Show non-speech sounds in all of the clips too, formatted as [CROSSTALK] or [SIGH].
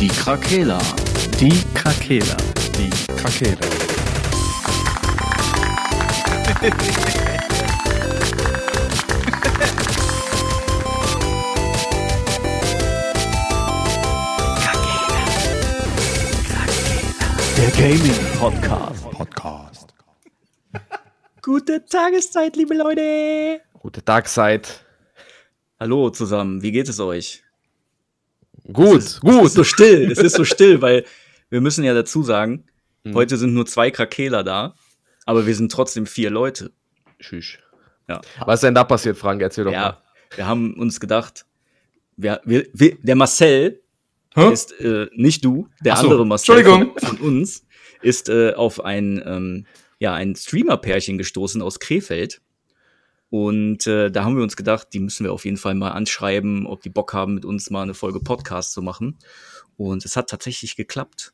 Die Krakela. Die Krakela. Die Krakela. Der Gaming Podcast. Podcast. Gute Tageszeit, liebe Leute. Gute Tagzeit. Hallo zusammen, wie geht es euch? Gut, Es gut. ist so still, es ist so still, weil wir müssen ja dazu sagen, Hm. heute sind nur zwei Krakeler da, aber wir sind trotzdem vier Leute. Tschüss. Ja. Was ist denn da passiert, Frank? Erzähl doch Ja, wir haben uns gedacht, wir, wir, wir, der Marcel Hä? ist äh, nicht du, der so, andere Marcel. Von, von uns ist äh, auf ein, ähm, ja, ein Streamer-Pärchen gestoßen aus Krefeld. Und äh, da haben wir uns gedacht, die müssen wir auf jeden Fall mal anschreiben, ob die Bock haben, mit uns mal eine Folge Podcast zu machen. Und es hat tatsächlich geklappt.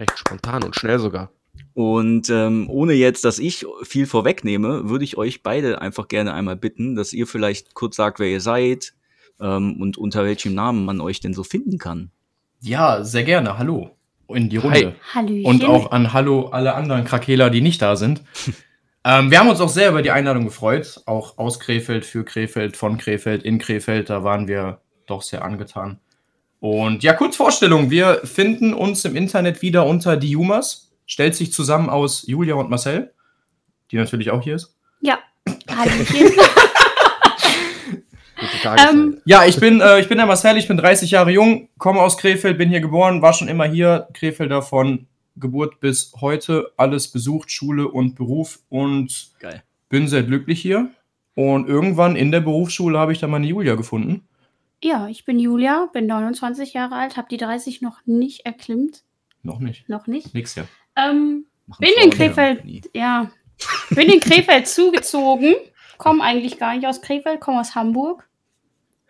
Recht spontan und schnell sogar. Und ähm, ohne jetzt, dass ich viel vorwegnehme, würde ich euch beide einfach gerne einmal bitten, dass ihr vielleicht kurz sagt, wer ihr seid ähm, und unter welchem Namen man euch denn so finden kann. Ja, sehr gerne. Hallo. In die Runde. Hallöchen. Und auch an Hallo alle anderen Krakeler, die nicht da sind. [LAUGHS] ähm, wir haben uns auch sehr über die Einladung gefreut. Auch aus Krefeld, für Krefeld, von Krefeld, in Krefeld. Da waren wir doch sehr angetan. Und ja, kurz Vorstellung. Wir finden uns im Internet wieder unter die Jumas. Stellt sich zusammen aus Julia und Marcel, die natürlich auch hier ist. Ja. [LAUGHS] [LAUGHS] Tageszeit. ähm, Ja, ich bin, äh, ich bin der Marcel, ich bin 30 Jahre jung, komme aus Krefeld, bin hier geboren, war schon immer hier. Krefelder von Geburt bis heute, alles besucht, Schule und Beruf und Geil. bin sehr glücklich hier. Und irgendwann in der Berufsschule habe ich dann meine Julia gefunden. ja, ich bin Julia, bin 29 Jahre alt, habe die 30 noch nicht erklimmt. Noch nicht. Noch nicht. Nix ja. Ähm, bin in Krefeld, ja. Bin in Krefeld zugezogen. Komme eigentlich gar nicht aus Krefeld, komme aus Hamburg.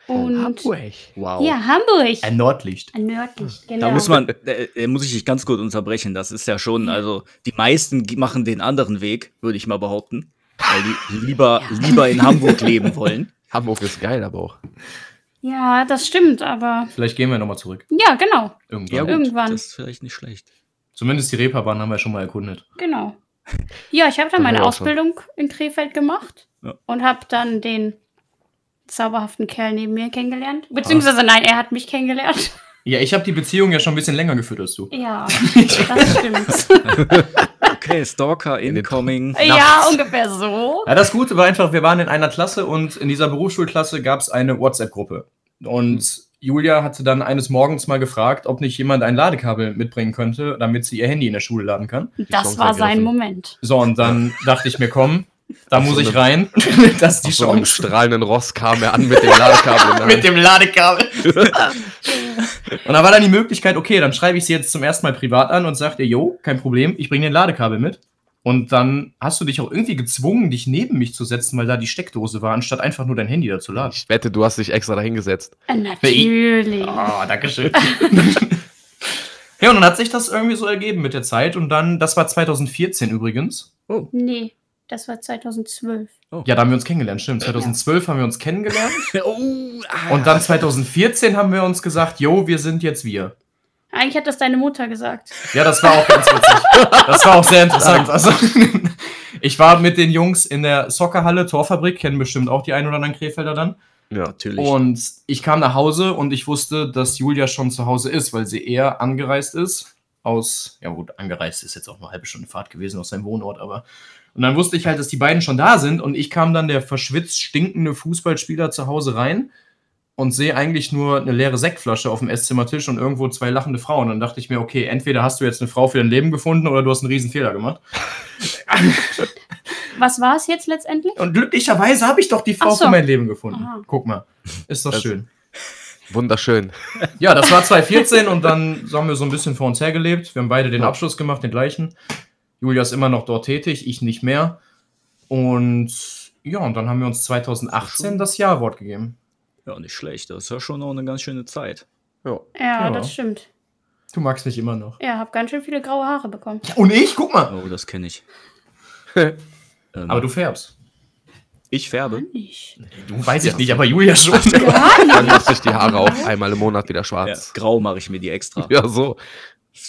Und Hamburg. Wow. ja, Hamburg. Ein Nordlicht. Ein Nördlich, genau. Da muss man, äh, muss ich dich ganz kurz unterbrechen. Das ist ja schon, also die meisten machen den anderen Weg, würde ich mal behaupten, weil die [LAUGHS] lieber, lieber in Hamburg leben wollen. [LAUGHS] Hamburg ist geil, aber auch. Ja, das stimmt, aber Vielleicht gehen wir nochmal zurück. ja, genau, Irgendwann. Ja, gut, Irgendwann. das ist vielleicht nicht schlecht. Zumindest die Reeperbahn haben wir schon mal erkundet. genau. Ja, ich habe dann Da meine. Ausbildung in Krefeld gemacht Ja. und habe dann den zauberhaften Kerl neben mir kennengelernt. Beziehungsweise nein, er hat mich kennengelernt. Ja, ich habe die Beziehung ja schon ein bisschen länger geführt als du. Ja, [LAUGHS] das stimmt. Okay, Stalker incoming. ja, ungefähr so. Ja, das Gute war einfach, wir waren in einer Klasse und in dieser Berufsschulklasse gab es eine WhatsApp-Gruppe. Und Julia hatte dann eines Morgens mal gefragt, ob nicht jemand ein Ladekabel mitbringen könnte, damit sie ihr Handy in der Schule laden kann. Das war sein. Moment. So, und dann dachte ich mir, komm, da muss [LAUGHS] so ich rein. das ist die Auf so einem strahlenden Ross kam er an mit dem Ladekabel. [LAUGHS] Mit dem Ladekabel. [LAUGHS] und da war dann die Möglichkeit, okay, dann schreibe ich sie jetzt zum ersten Mal privat an und sage dir, jo, kein Problem, ich bringe den Ladekabel mit. Und dann hast du dich auch irgendwie gezwungen, dich neben mich zu setzen, weil da die Steckdose war, anstatt einfach nur dein Handy da zu laden. Ich wette, du hast dich extra dahingesetzt. Äh, Natürlich. Ah, danke schön. ja, und dann hat sich das irgendwie so ergeben mit der Zeit. Und dann, das war 2014 übrigens. Nee, das war 2012. Ja, da haben wir uns kennengelernt, stimmt. 2012 haben wir uns kennengelernt. [LAUGHS] Oh, ah. Und dann 2014 haben wir uns gesagt, jo, wir sind jetzt wir. Eigentlich hat das deine Mutter gesagt. Ja, das war auch ganz witzig. Das war auch sehr interessant. Also, [LAUGHS] ich war mit den Jungs in der Soccerhalle, Torfabrik, kennen bestimmt auch die ein oder anderen Krefelder dann. Ja. natürlich. Und ich kam nach Hause und ich wusste, dass Julia schon zu Hause ist, weil sie eher angereist ist. Aus, ja gut, angereist ist jetzt auch eine halbe Stunde Fahrt gewesen aus seinem Wohnort, aber. Und dann wusste ich halt, dass die beiden schon da sind und ich kam dann der verschwitzt stinkende Fußballspieler zu Hause rein und sehe eigentlich nur eine leere Sektflasche auf dem Esszimmertisch und irgendwo zwei lachende Frauen. Und dann dachte ich mir, okay, entweder hast du jetzt eine Frau für dein Leben gefunden oder du hast einen riesen Fehler gemacht. [LAUGHS] Was war es jetzt letztendlich? Und glücklicherweise habe ich doch die Frau so. für mein Leben gefunden. Aha. Guck mal, ist doch Das- schön. Wunderschön. Ja, das war 2014 und dann so haben wir so ein bisschen vor uns hergelebt. Wir haben beide den Abschluss gemacht, den gleichen. Julia ist immer noch dort tätig, ich nicht mehr. Und ja, und dann haben wir uns 2018 das Ja-Wort gegeben. ja, nicht schlecht. Das ist ja schon noch eine ganz schöne Zeit. Ja. Ja, Ja. das stimmt. Du magst mich immer noch. Ja, hab ganz schön viele graue Haare bekommen. Und ich? Guck mal. Oh, das kenne ich. [LAUGHS] Aber Ähm, du färbst. Ich färbe. Nicht. Du weiß ich nicht, aber Julia schon. Dann lasse ich die Haare auch einmal im Monat wieder Ja, schwarz. grau mache ich mir die extra. Ja, so.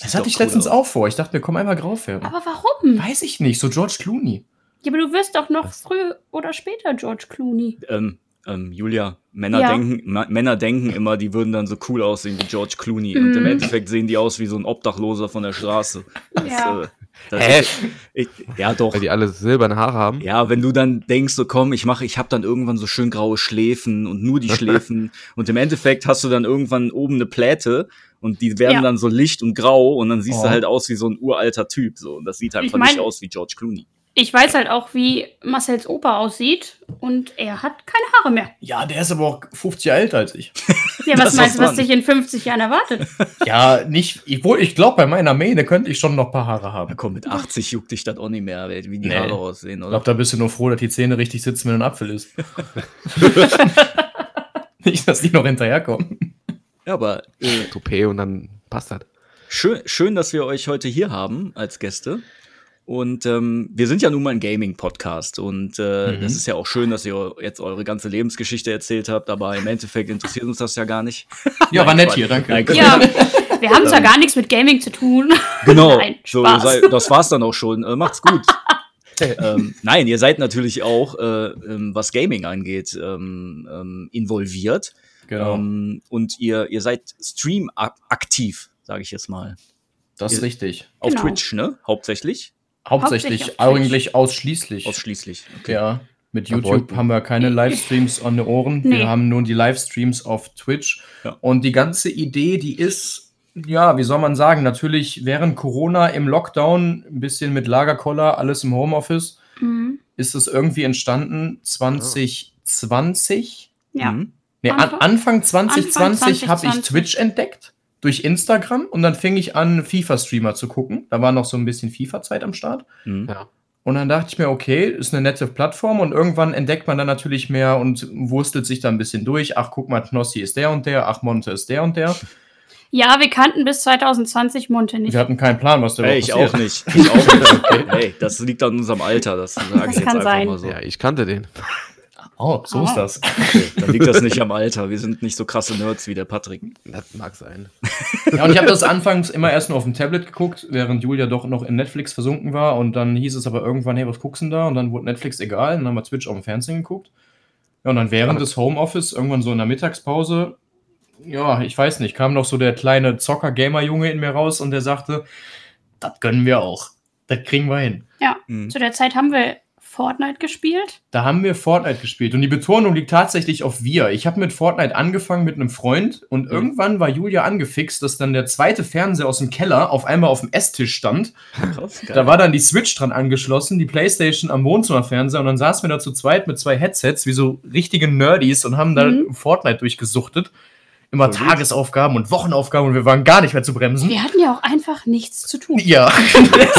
Das hatte ich cool letztens auch vor. Ich dachte mir, komm einmal grau färben. Aber warum? Weiß ich nicht, so George Clooney. Ja, aber du wirst doch noch früh oder später George Clooney. Ähm, ähm, Julia, Männer, Ja. denken, Männer denken immer, die würden dann so cool aussehen wie George Clooney. Und im Mhm. Endeffekt sehen die aus wie so ein Obdachloser von der Straße. Das, Ja. äh, das Hä? Ich, ja, doch. Weil die alle silberne Haare haben. Ja, wenn du dann denkst, so komm, ich mache, ich habe dann irgendwann so schön graue Schläfen und nur die [LAUGHS] Schläfen und im Endeffekt hast du dann irgendwann oben eine Pläte und die werden Ja. dann so licht und grau und dann siehst Oh. du halt aus wie so ein uralter Typ so und das sieht einfach Ich mein- nicht aus wie George Clooney. Ich weiß halt auch, wie Marcells Opa aussieht und er hat keine Haare mehr. Ja, der ist aber auch 50 Jahre älter als ich. [LAUGHS] Ja, was meinst du, was dich in 50 Jahren erwartet? ja, nicht. Ich, wohl, ich glaube, bei meiner Mähne könnte ich schon noch ein paar Haare haben. komm, mit 80 juckt dich das auch nicht mehr, wie die Nee. Haare aussehen, Ich oder? glaube, da bist du nur froh, dass die Zähne richtig sitzen, wenn du ein Apfel isst. [LAUGHS] [LAUGHS] nicht, dass die noch hinterherkommen. Ja, aber äh, Toupet und dann passt das. schön, schön, dass wir euch heute hier haben als Gäste. Und ähm, wir sind ja nun mal ein Gaming-Podcast und äh, Mhm. das ist ja auch schön, dass ihr jetzt eure ganze Lebensgeschichte erzählt habt, aber im Endeffekt interessiert uns das ja gar nicht. Ja, war nett hier, danke. Nein. Ja, wir haben zwar gar nichts mit Gaming zu tun. [LAUGHS] Genau, Nein, so, sei, das war's dann auch schon. Äh, macht's gut. [LAUGHS] ähm, nein, ihr seid natürlich auch, äh, ähm, was Gaming angeht, ähm, ähm, involviert. Genau. Ähm, und ihr, ihr seid Stream-aktiv, sage ich jetzt mal. das ist richtig. Auf Genau. Twitch, ne? Hauptsächlich. Hauptsächlich, Hauptsächlich eigentlich ausschließlich. Ausschließlich. Okay. Ja. Mit YouTube haben wir keine Livestreams an den Ohren. Nee. Wir haben nur die Livestreams auf Twitch. Ja. Und die ganze Idee, die ist, ja, wie soll man sagen, natürlich während Corona im Lockdown, ein bisschen mit Lagerkoller, alles im Homeoffice, Mhm. ist es irgendwie entstanden 2020. Ja. Mhm. Nee, an, Anfang- Anfang 2020 habe ich 2020. Twitch entdeckt durch Instagram und dann fing ich an, FIFA-Streamer zu gucken. Da war noch so ein bisschen FIFA-Zeit am Start. Mhm. Ja. Und dann dachte ich mir, okay, ist eine nette Plattform und irgendwann entdeckt man dann natürlich mehr und wurstelt sich da ein bisschen durch. Ach, guck mal, Knossi ist der und der, ach, Monte ist der und der. ja, wir kannten bis 2020 Monte nicht. Wir hatten keinen Plan, was da Hey, ich auch passiert. nicht. [LAUGHS] Ich auch nicht. Hey, das liegt an unserem Alter, das sage ich Das jetzt kann einfach sein. mal so. Ja, ich kannte den. Oh, so Ah. ist das. [LAUGHS] Okay, dann liegt das nicht am Alter. Wir sind nicht so krasse Nerds wie der Patrick. Das mag sein. [LAUGHS] Ja, und ich habe das anfangs immer erst nur auf dem Tablet geguckt, während Julia doch noch in Netflix versunken war. Und dann hieß es aber irgendwann, hey, was guckst du denn da? Und dann wurde Netflix egal. Und dann haben wir Twitch auf dem Fernsehen geguckt. Ja, und dann während des Homeoffice, irgendwann so in der Mittagspause, ja, ich weiß nicht, kam noch so der kleine Zocker-Gamer-Junge in mir raus und der sagte, das können wir auch. Das kriegen wir hin. Ja, Mhm. zu der Zeit haben wir Fortnite gespielt. Da haben wir Fortnite gespielt und die Betonung liegt tatsächlich auf wir. Ich habe mit Fortnite angefangen mit einem Freund und Mhm. irgendwann war Julia angefixt, dass dann der zweite Fernseher aus dem Keller auf einmal auf dem Esstisch stand. Krass. Da war dann die Switch dran angeschlossen, die Playstation am Wohnzimmerfernseher und dann saßen wir da zu zweit mit zwei Headsets, wie so richtige Nerdies und haben da Mhm. Fortnite durchgesuchtet. Immer gut. Tagesaufgaben und Wochenaufgaben und wir waren gar nicht mehr zu bremsen. Wir hatten ja auch einfach nichts zu tun. Ja. [LAUGHS]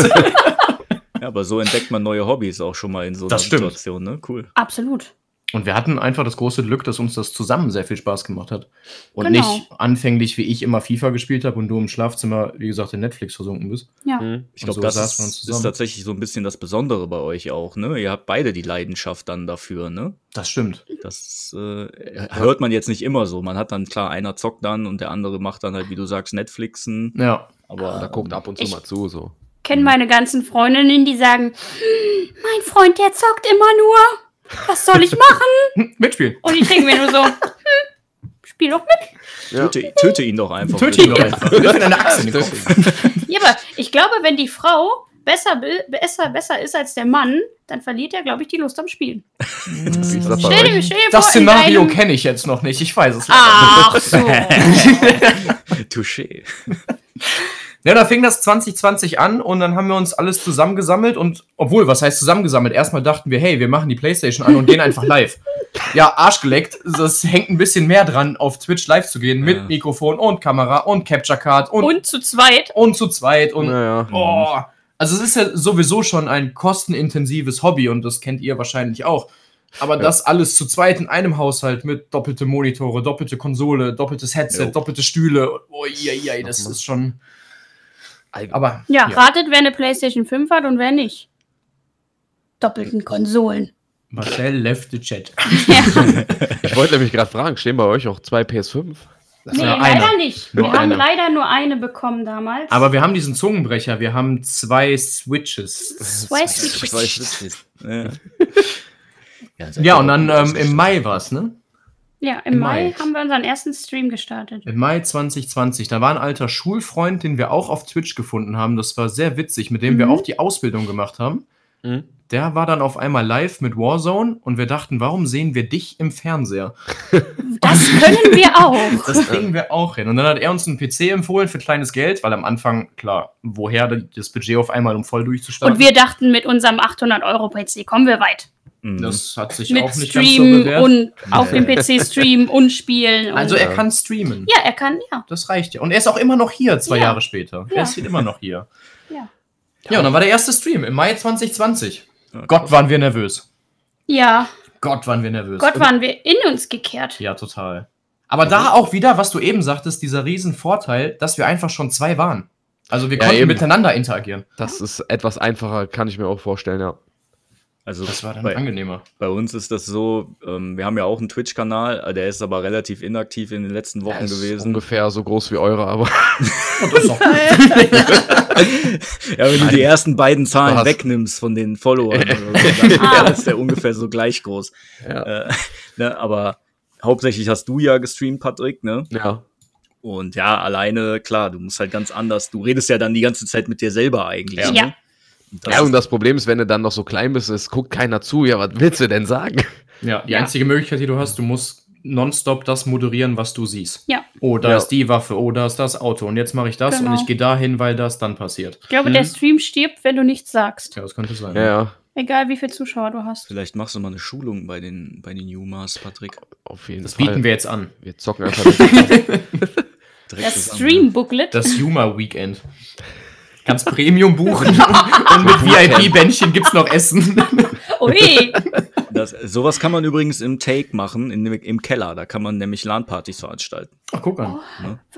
[LAUGHS] Ja, aber so entdeckt man neue Hobbys auch schon mal in so einer Das stimmt. Situation, ne? Cool. Absolut. Und wir hatten einfach das große Glück, dass uns das zusammen sehr viel Spaß gemacht hat. Und Genau. nicht anfänglich, wie ich immer FIFA gespielt habe und du im Schlafzimmer, wie gesagt, in Netflix versunken bist. Ja. Hm. Ich glaube, so das ist, ist tatsächlich so ein bisschen das Besondere bei euch auch, ne? Ihr habt beide die Leidenschaft dann dafür, ne? Das stimmt. Das äh, hört man jetzt nicht immer so. Man hat dann klar, einer zockt dann und der andere macht dann halt, wie du sagst, Netflixen. Ja. Aber Da guckt ab und zu Ich- mal zu, so. Kenne meine ganzen Freundinnen, die sagen, "Hm, mein Freund, der zockt immer nur. Was soll ich machen? [LAUGHS] Mitspielen. Und ich denke mir nur so, spiel doch mit. Ja. töte, töte ihn doch einfach. Töte ihn doch einfach. Ihm eine Axt in den Kopf. Ja, aber ich glaube, wenn die Frau besser, be- besser, besser ist als der Mann, dann verliert er, glaube ich, die Lust am Spielen. Das Stell dir, stell dir Das vor, Szenario deinem- kenne ich jetzt noch nicht. Ich weiß es leider Ach so. [LAUGHS] Touché. [LAUGHS] Ja, da fing das 2020 an und dann haben wir uns alles zusammengesammelt und, obwohl, was heißt zusammengesammelt? Erstmal dachten wir, hey, wir machen die Playstation an und gehen einfach live. [LAUGHS] Ja, Arsch geleckt. Das hängt ein bisschen mehr dran, auf Twitch live zu gehen mit Ja. Mikrofon und Kamera und Capture Card und, und, Und zu zweit. zu zweit und, Naja. oh. Also es ist ja sowieso schon ein kostenintensives Hobby und das kennt ihr wahrscheinlich auch. Aber das alles zu zweit in einem Haushalt mit doppelte Monitore, doppelte Konsole, doppeltes Headset, Jo. doppelte Stühle. Oh, ja, ja, das ist schon. Aber Ja, ratet, wer eine PlayStation 5 hat und wer nicht. Doppelten Konsolen. Marcel left the chat. Ja. [LAUGHS] Ich wollte nämlich gerade fragen, stehen bei euch auch zwei PS5? Das Nee, leider einer. nicht. Nur wir haben einer. leider nur eine bekommen damals. Aber wir haben diesen Zungenbrecher, wir haben zwei Switches. Zwei Switches. Zwei Switches. Ja, ja, Ja, und dann ähm, im. Mai war es, ne? Ja, im, Im Mai, Mai. haben wir unseren ersten Stream gestartet. Im Mai 2020. Da war ein alter Schulfreund, den wir auch auf Twitch gefunden haben. Das war sehr witzig, mit dem wir Mhm. auch die Ausbildung gemacht haben. Mhm. Der war dann auf einmal live mit Warzone und wir dachten, warum sehen wir dich im Fernseher? [LAUGHS] Das können wir auch. Das kriegen wir auch hin. Und dann hat er uns einen PC empfohlen für kleines Geld, weil am Anfang, klar, woher das Budget auf einmal, um voll durchzustarten? Und wir dachten, mit unserem 800-Euro-PC kommen wir weit. Mhm. das hat sich Mit auch nicht ganz so bewährt. und auf dem PC streamen und spielen. also und er kann streamen. ja, er kann, ja. Das reicht ja. Und er ist auch immer noch hier, zwei Ja. Jahre später. Ja. Er ist immer noch hier. Ja. Ja, und dann war der erste Stream im Mai 2020. Ja, Gott, waren wir nervös. Ja, Gott, waren wir nervös. Gott waren wir in uns gekehrt. Ja, total. Aber da auch wieder, was du eben sagtest, dieser riesen Vorteil, dass wir einfach schon zwei waren. Also wir Ja, konnten eben. miteinander interagieren. Das ist etwas einfacher, kann ich mir auch vorstellen, ja. Also Das war dann bei, angenehmer. bei uns ist das so, ähm, wir haben ja auch einen Twitch-Kanal, äh, der ist aber relativ inaktiv in den letzten Wochen Er ist gewesen. ungefähr so groß wie eure, aber [LAUGHS] Und das ist doch [LAUGHS] Ja, wenn du die ersten beiden Zahlen Spaß. wegnimmst von den Followern, oder [LAUGHS] so, dann Ah. ist der ungefähr so gleich groß. ja. Äh, ne, aber hauptsächlich hast du ja gestreamt, Patrick, ne? ja. Und ja, alleine, klar, du musst halt ganz anders. Du redest ja dann die ganze Zeit mit dir selber eigentlich. Ja. Ne? Das Ja, und das Problem ist, wenn du dann noch so klein bist, es guckt keiner zu. Ja, was willst du denn sagen? Ja, die Ja. einzige Möglichkeit, die du hast, du musst nonstop das moderieren, was du siehst. Ja. Oh, da Ja. ist die Waffe, oh, da ist das Auto und jetzt mache ich das Genau. und ich gehe dahin, weil das dann passiert. Ich glaube, Mhm. der Stream stirbt, wenn du nichts sagst. Ja, das könnte sein. Ja, ja, Egal, wie viele Zuschauer du hast. Vielleicht machst du mal eine Schulung bei den, bei den Newmars, Patrick. auf jeden Das Fall. bieten wir jetzt an. Wir zocken einfach. [LAUGHS] Das. Stream-Booklet. Das Humor Weekend. Kannst Premium buchen [LAUGHS] und mit VIP-Bändchen gibt's noch Essen. [LAUGHS] Ui, Das, sowas kann man übrigens im Take machen, in, im Keller. Da kann man nämlich LAN-Partys veranstalten. Ach, guck an.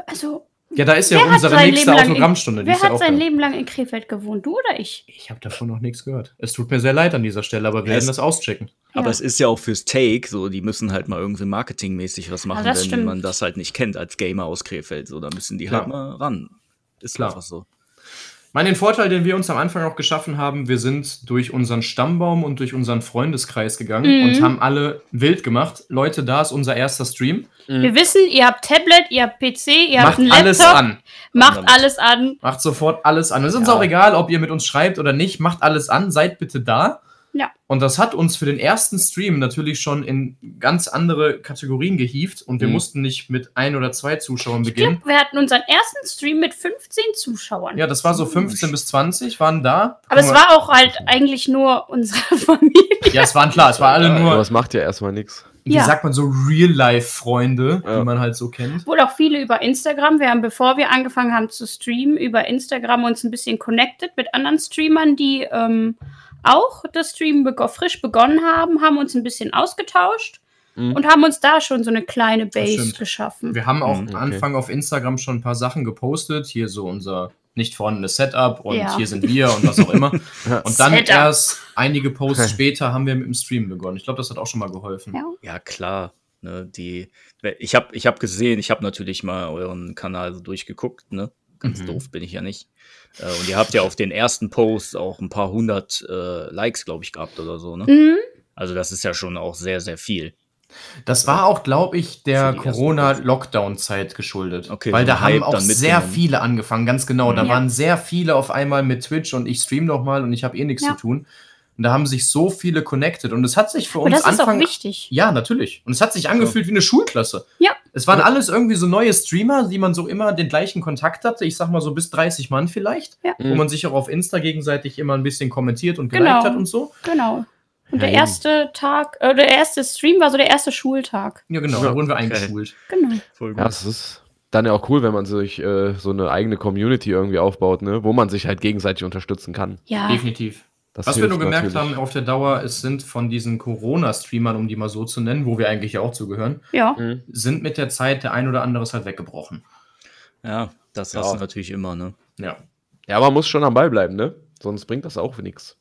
also, Ja, da ist ja unsere nächste Autogrammstunde. wer ja hat sein. Leben lang in Krefeld gewohnt? Du oder ich? Ich habe davon noch nichts gehört. Es tut mir sehr leid an dieser Stelle, aber wir Ja, werden es- das auschecken. Aber Ja. es ist ja auch fürs Take, so, die müssen halt mal irgendwie marketingmäßig was machen, wenn stimmt. man das halt nicht kennt als Gamer aus Krefeld. So, da müssen die Klar. halt mal ran. Ist Klar. einfach so. Ich meine, den Vorteil, den wir uns am Anfang auch geschaffen haben, wir sind durch unseren Stammbaum und durch unseren Freundeskreis gegangen Mhm. und haben alle wild gemacht. Leute, da ist unser erster Stream. Wir wissen, ihr habt Tablet, ihr habt PC, ihr habt Macht einen alles Laptop. an. Macht Damit. alles an. Macht sofort alles an. Es ist uns Ja. auch egal, ob ihr mit uns schreibt oder nicht. Macht alles an. Seid bitte da. Ja. Und das hat uns für den ersten Stream natürlich schon in ganz andere Kategorien gehievt und wir Mhm. mussten nicht mit ein oder zwei Zuschauern Ich beginnen. glaube, wir hatten unseren ersten Stream mit 15 Zuschauern. Ja, das war so 15 bis 20 waren da. Aber es mal. war auch halt eigentlich nur unsere [LAUGHS] Familie. Ja, es waren klar, es war alle Aber nur, das macht ja erstmal nichts. wie Ja. sagt man so, Real-Life-Freunde, Ja. die man halt so kennt. Wohl auch viele über Instagram. Wir haben, bevor wir angefangen haben zu streamen, über Instagram uns ein bisschen connected mit anderen Streamern, die ähm, auch das Streamen bego frisch begonnen haben, haben uns ein bisschen ausgetauscht Mhm. und haben uns da schon so eine kleine Base geschaffen. Wir haben auch Mhm, am okay. Anfang auf Instagram schon ein paar Sachen gepostet. Hier so unser nicht vorhandenes Setup und Ja. hier sind wir und was auch immer. [LAUGHS] Und dann Setup. erst einige Posts später haben wir mit dem Stream begonnen. Ich glaube, das hat auch schon mal geholfen. Ja. Ja, klar. Ne, die, ich habe ich hab gesehen, ich habe natürlich mal euren Kanal so durchgeguckt, ne? Ganz Mhm. doof bin ich ja nicht. Äh, und ihr habt ja auf den ersten Post auch ein paar hundert äh, Likes, glaube ich, gehabt oder so, ne? Mhm. Also das ist ja schon auch sehr, sehr viel. Das war auch, glaube ich, der Corona-Lockdown-Zeit geschuldet. Okay, Weil da haben auch sehr viele angefangen, ganz genau. Da Mhm. Ja. waren sehr viele auf einmal mit Twitch und ich stream doch mal und ich habe eh nichts Ja. zu tun. Und da haben sich so viele connected. Und es hat sich für uns das ist auch Anfang. wichtig. Ja, natürlich. Und es hat sich angefühlt wie eine Schulklasse. Ja. Es waren alles irgendwie so neue Streamer, die man so immer den gleichen Kontakt hatte. Ich sag mal so bis 30 Mann vielleicht. Ja. Wo man sich auch auf Insta gegenseitig immer ein bisschen kommentiert und geliked Genau. hat und so. Genau. Und Ja, der eben. erste Tag, äh, der erste Stream war so der erste Schultag. Ja, genau. Ja, Da wurden wir okay. eingeschult. Genau. Voll Ja, es ist dann ja auch cool, wenn man sich äh, so eine eigene Community irgendwie aufbaut, ne? wo man sich halt gegenseitig unterstützen kann. Ja. Definitiv. Das Was wir nur gemerkt natürlich. haben auf der Dauer, es sind von diesen Corona-Streamern, um die mal so zu nennen, wo wir eigentlich ja auch zugehören, Ja. Mhm. sind mit der Zeit der ein oder andere ist halt weggebrochen. Ja, das Ja. hast du natürlich immer, ne? Ja. Ja, man muss schon am Ball bleiben, ne? Sonst bringt das auch nichts.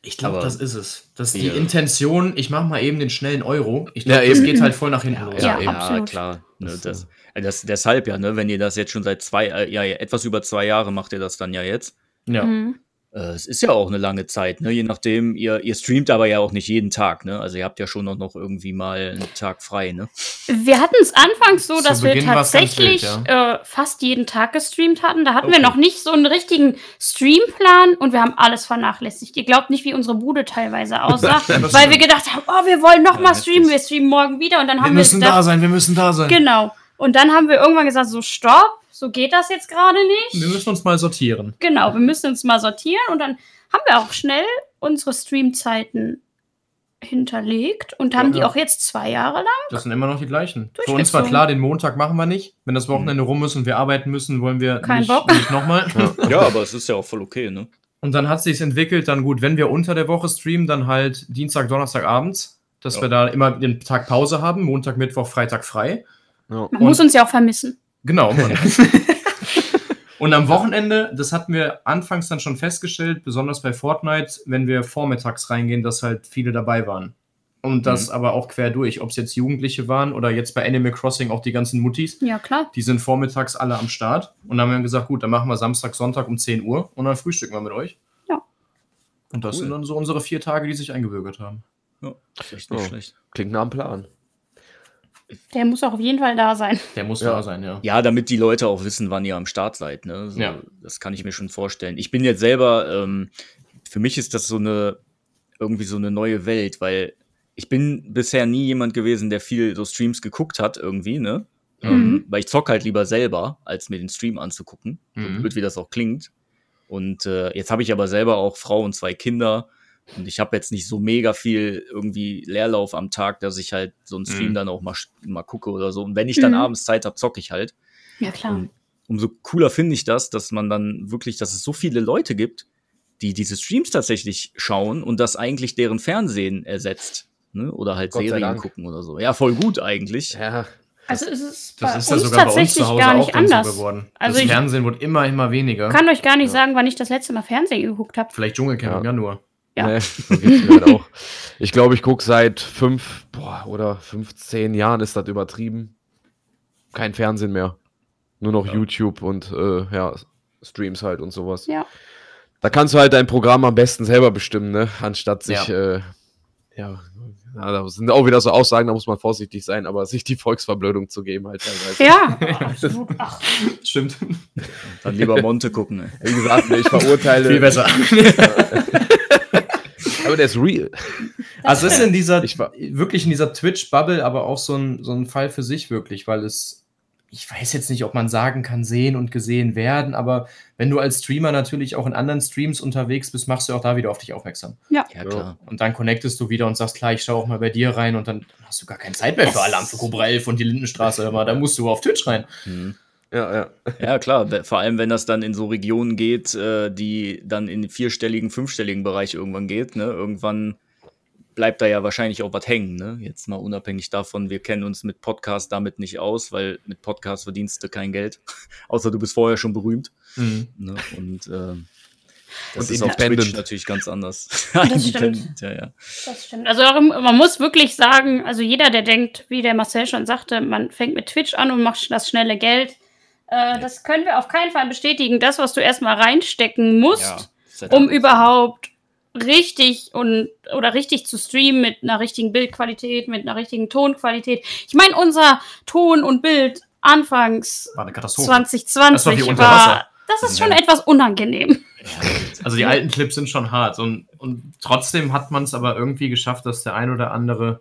Ich glaube, das ist es. Das ist die Ja. Intention, ich mache mal eben den schnellen Euro. Ich Ja, glaube, das eben. geht halt voll nach hinten los. Ja, ja, absolut. klar. Ne, Das, das, äh, das, deshalb ja, ne, wenn ihr das jetzt schon seit zwei, äh, ja, etwas über zwei Jahre macht ihr das dann ja jetzt. Ja. Mhm. Äh, es ist ja auch eine lange Zeit, ne? Je nachdem, ihr, ihr streamt aber ja auch nicht jeden Tag, ne? Also ihr habt ja schon noch, noch irgendwie mal einen Tag frei, ne? Wir hatten es anfangs so, dass wir tatsächlich wild, äh, fast jeden Tag gestreamt hatten. Da hatten wir Okay. noch nicht so einen richtigen Streamplan und wir haben alles vernachlässigt. Ihr glaubt nicht, wie unsere Bude teilweise [LAUGHS] aussah, Ja, weil wir gedacht haben, oh, wir wollen noch Ja, streamen, wir streamen morgen wieder und dann Wir haben wir müssen gedacht, da sein, wir müssen da sein. genau. Und dann haben wir irgendwann gesagt, so stopp, so geht das jetzt gerade nicht. Wir müssen uns mal sortieren. Genau, wir müssen uns mal sortieren und dann haben wir auch schnell unsere Streamzeiten hinterlegt und haben Ja, die ja. auch jetzt zwei Jahre lang. Das sind immer noch die gleichen. Für uns war klar, den Montag machen wir nicht. Wenn das Wochenende rum ist und wir arbeiten müssen, wollen wir Kein nicht, Bock. nicht nochmal. Ja, aber es ist ja auch voll okay, ne? Und dann hat sich entwickelt, dann gut, wenn wir unter der Woche streamen, dann halt Dienstag, Donnerstag abends, dass Ja. wir da immer den Tag Pause haben, Montag, Mittwoch, Freitag frei. Ja. Man Und- muss uns ja auch vermissen. Genau. [LAUGHS] Und am Wochenende, das hatten wir anfangs dann schon festgestellt, besonders bei Fortnite, wenn wir vormittags reingehen, dass halt viele dabei waren. Und das aber auch quer durch, ob es jetzt Jugendliche waren oder jetzt bei Animal Crossing auch die ganzen Muttis. Ja, klar. Die sind vormittags alle am Start. Und dann haben wir gesagt, gut, dann machen wir Samstag, Sonntag um 10 Uhr und dann frühstücken wir mit euch. Ja. Und das Cool. sind dann so unsere vier Tage, die sich eingebürgert haben. Ja, ist echt nicht Oh. schlecht. Klingt nach einem Plan. Der muss auch auf jeden Fall da sein. Der muss Ja. da sein, ja. Ja, damit die Leute auch wissen, wann ihr am Start seid, ne? So, Ja. Das kann ich mir schon vorstellen. Ich bin jetzt selber, ähm, für mich ist das so eine, irgendwie so eine neue Welt, weil ich bin bisher nie jemand gewesen, der viel so Streams geguckt hat, irgendwie, ne? Mhm. Ähm, weil ich zock halt lieber selber, als mir den Stream anzugucken. So Mhm. blöd, wie das auch klingt. Und äh, jetzt habe ich aber selber auch Frau und zwei Kinder. Und ich habe jetzt nicht so mega viel irgendwie Leerlauf am Tag, dass ich halt so einen Stream Mhm. dann auch mal, mal gucke oder so. Und wenn ich dann Mhm. abends Zeit habe, zocke ich halt. Ja, klar. Um, umso cooler finde ich das, dass man dann wirklich, dass es so viele Leute gibt, die diese Streams tatsächlich schauen und das eigentlich deren Fernsehen ersetzt. Ne? Oder halt Gott Serien gucken oder so. Ja, voll gut eigentlich. Ja, Also es ist Das bei ist ja uns sogar bei uns tatsächlich zu Hause gar auch nicht so anders. geworden. Also das ich- Fernsehen wird immer, immer weniger. kann euch gar nicht Ja. sagen, wann ich das letzte Mal Fernsehen geguckt habe. Vielleicht Dschungelcamp Ja. im Januar. Ja. Nee, [LAUGHS] so geht's mir halt auch. Ich glaube, ich gucke seit fünf boah, oder 15 Jahren ist das übertrieben. Kein Fernsehen mehr. Nur noch Ja. YouTube und äh, ja, Streams halt und sowas. Ja. Da kannst du halt dein Programm am besten selber bestimmen, ne? Anstatt sich, äh, ja, ja, da sind auch wieder so Aussagen, da muss man vorsichtig sein, aber sich die Volksverblödung zu geben halt teilweise. Ja, [LAUGHS] absolut. Ach, Stimmt. Dann lieber Monte gucken. Ey. Wie gesagt, ne, ich verurteile. Viel besser. [LAUGHS] Aber der ist real. Also es ist in dieser, Ich war- wirklich in dieser Twitch-Bubble aber auch so ein, so ein Fall für sich wirklich, weil es, ich weiß jetzt nicht, ob man sagen kann, sehen und gesehen werden, aber wenn du als Streamer natürlich auch in anderen Streams unterwegs bist, machst du auch da wieder auf dich aufmerksam. Ja, klar. Und dann connectest du wieder und sagst, klar, ich schaue auch mal bei dir rein und dann hast du gar keine Zeit mehr für Alarm für Cobra 11 und die Lindenstraße, aber da musst du auf Twitch rein. Mhm. Ja, ja. Ja, klar. Vor allem, wenn das dann in so Regionen geht, äh, die dann in den vierstelligen, fünfstelligen Bereich irgendwann geht. Ne? Irgendwann bleibt da ja wahrscheinlich auch was hängen. Ne? Jetzt mal unabhängig davon, wir kennen uns mit Podcast damit nicht aus, weil mit Podcast verdienst du kein Geld. [LAUGHS] Außer du bist vorher schon berühmt. Ne? Und ähm, das Und ist auf. Twitch natürlich ganz anders. Das [LAUGHS] stimmt. Ja, ja. das stimmt. Also man muss wirklich sagen, also jeder, der denkt, wie der Marcel schon sagte, man fängt mit Twitch an und macht das schnelle Geld. Äh, das können wir auf keinen Fall bestätigen. Das, was du erstmal reinstecken musst, ja um überhaupt richtig und oder richtig zu streamen mit einer richtigen Bildqualität, mit einer richtigen Tonqualität. Ich meine, unser Ton und Bild anfangs War eine Katastrophe. 2020 Das war wie war, das ist schon Ja. etwas unangenehm. Also die alten Clips sind schon hart und, und trotzdem hat man es aber irgendwie geschafft, dass der ein oder andere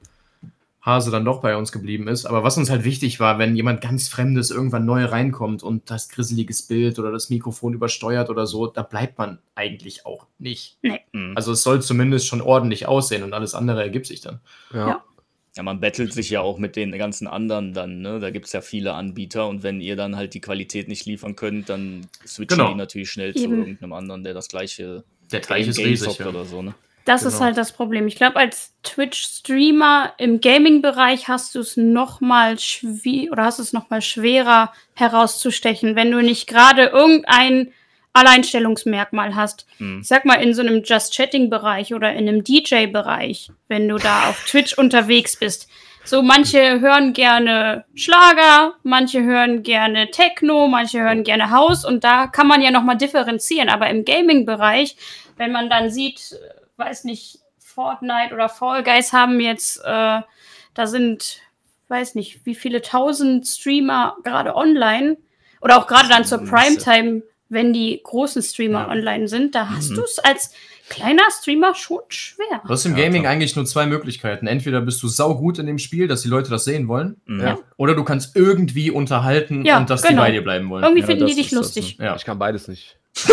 Hase dann doch bei uns geblieben ist. Aber was uns halt wichtig war, wenn jemand ganz Fremdes irgendwann neu reinkommt und das grisseliges Bild oder das Mikrofon übersteuert oder so, da bleibt man eigentlich auch nicht. Mhm. Also es soll zumindest schon ordentlich aussehen und alles andere ergibt sich dann. Ja. Ja. Ja, man bettelt sich ja auch mit den ganzen anderen dann, ne? Da gibt es ja viele Anbieter und wenn ihr dann halt die Qualität nicht liefern könnt, dann switchen Genau. die natürlich schnell zu Eben. irgendeinem anderen, der das gleiche Der Teich ist Game riesig. Ja. oder so, ne? Das ist Genau. halt das Problem. Ich glaube, als Twitch-Streamer im Gaming-Bereich hast du es noch mal schwi oder hast es noch mal schwerer herauszustechen, wenn du nicht gerade irgendein Alleinstellungsmerkmal hast. Hm. Ich sag mal, in so einem Just-Chatting-Bereich oder in einem DJ-Bereich, wenn du da auf Twitch unterwegs bist. So, manche hören gerne Schlager, manche hören gerne Techno, manche hören gerne House und da kann man ja nochmal differenzieren. Aber im Gaming-Bereich, wenn man dann sieht, weiß nicht, Fortnite oder Fall Guys haben jetzt, äh, da sind, weiß nicht, wie viele tausend Streamer gerade online oder auch gerade dann zur. Primetime, wenn die großen Streamer Ja. online sind, da hast Mhm. du es als kleiner Streamer schon schwer. Du hast im Ja, Gaming klar. eigentlich nur zwei Möglichkeiten. Entweder bist du saugut in dem Spiel, dass die Leute das sehen wollen, Mhm. Ja. oder du kannst irgendwie unterhalten Ja, und dass die genau. bei dir bleiben wollen. Irgendwie Ja, finden die dich lustig. Ja. Ich kann beides nicht. [LAUGHS]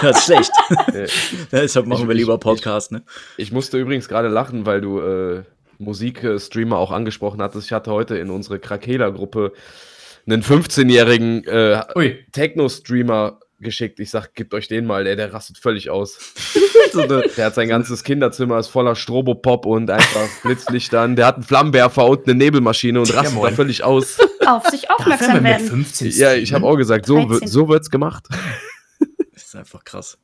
Das ist schlecht. [LAUGHS] Deshalb machen Ich- wir lieber ich- Podcast, ne? Ich musste übrigens gerade lachen, weil du äh, Musikstreamer auch angesprochen hattest. Ich hatte heute in unsere Krakela-Gruppe einen 15-jährigen äh, Ui, Techno-Streamer geschickt. Ich sag, gebt euch den mal, der, der rastet völlig aus. [LAUGHS] So eine, Der hat sein ganzes Kinderzimmer ist voller Strobopop und einfach [LAUGHS] Blitzlichtern. Der hat einen Flammenwerfer und eine Nebelmaschine und rastet da moin. völlig aus. Auf sich er aufmerksam mit werden. 15 Ja, ich habe auch gesagt, so, 13. wird, so wird's gemacht. das [LAUGHS] ist einfach krass.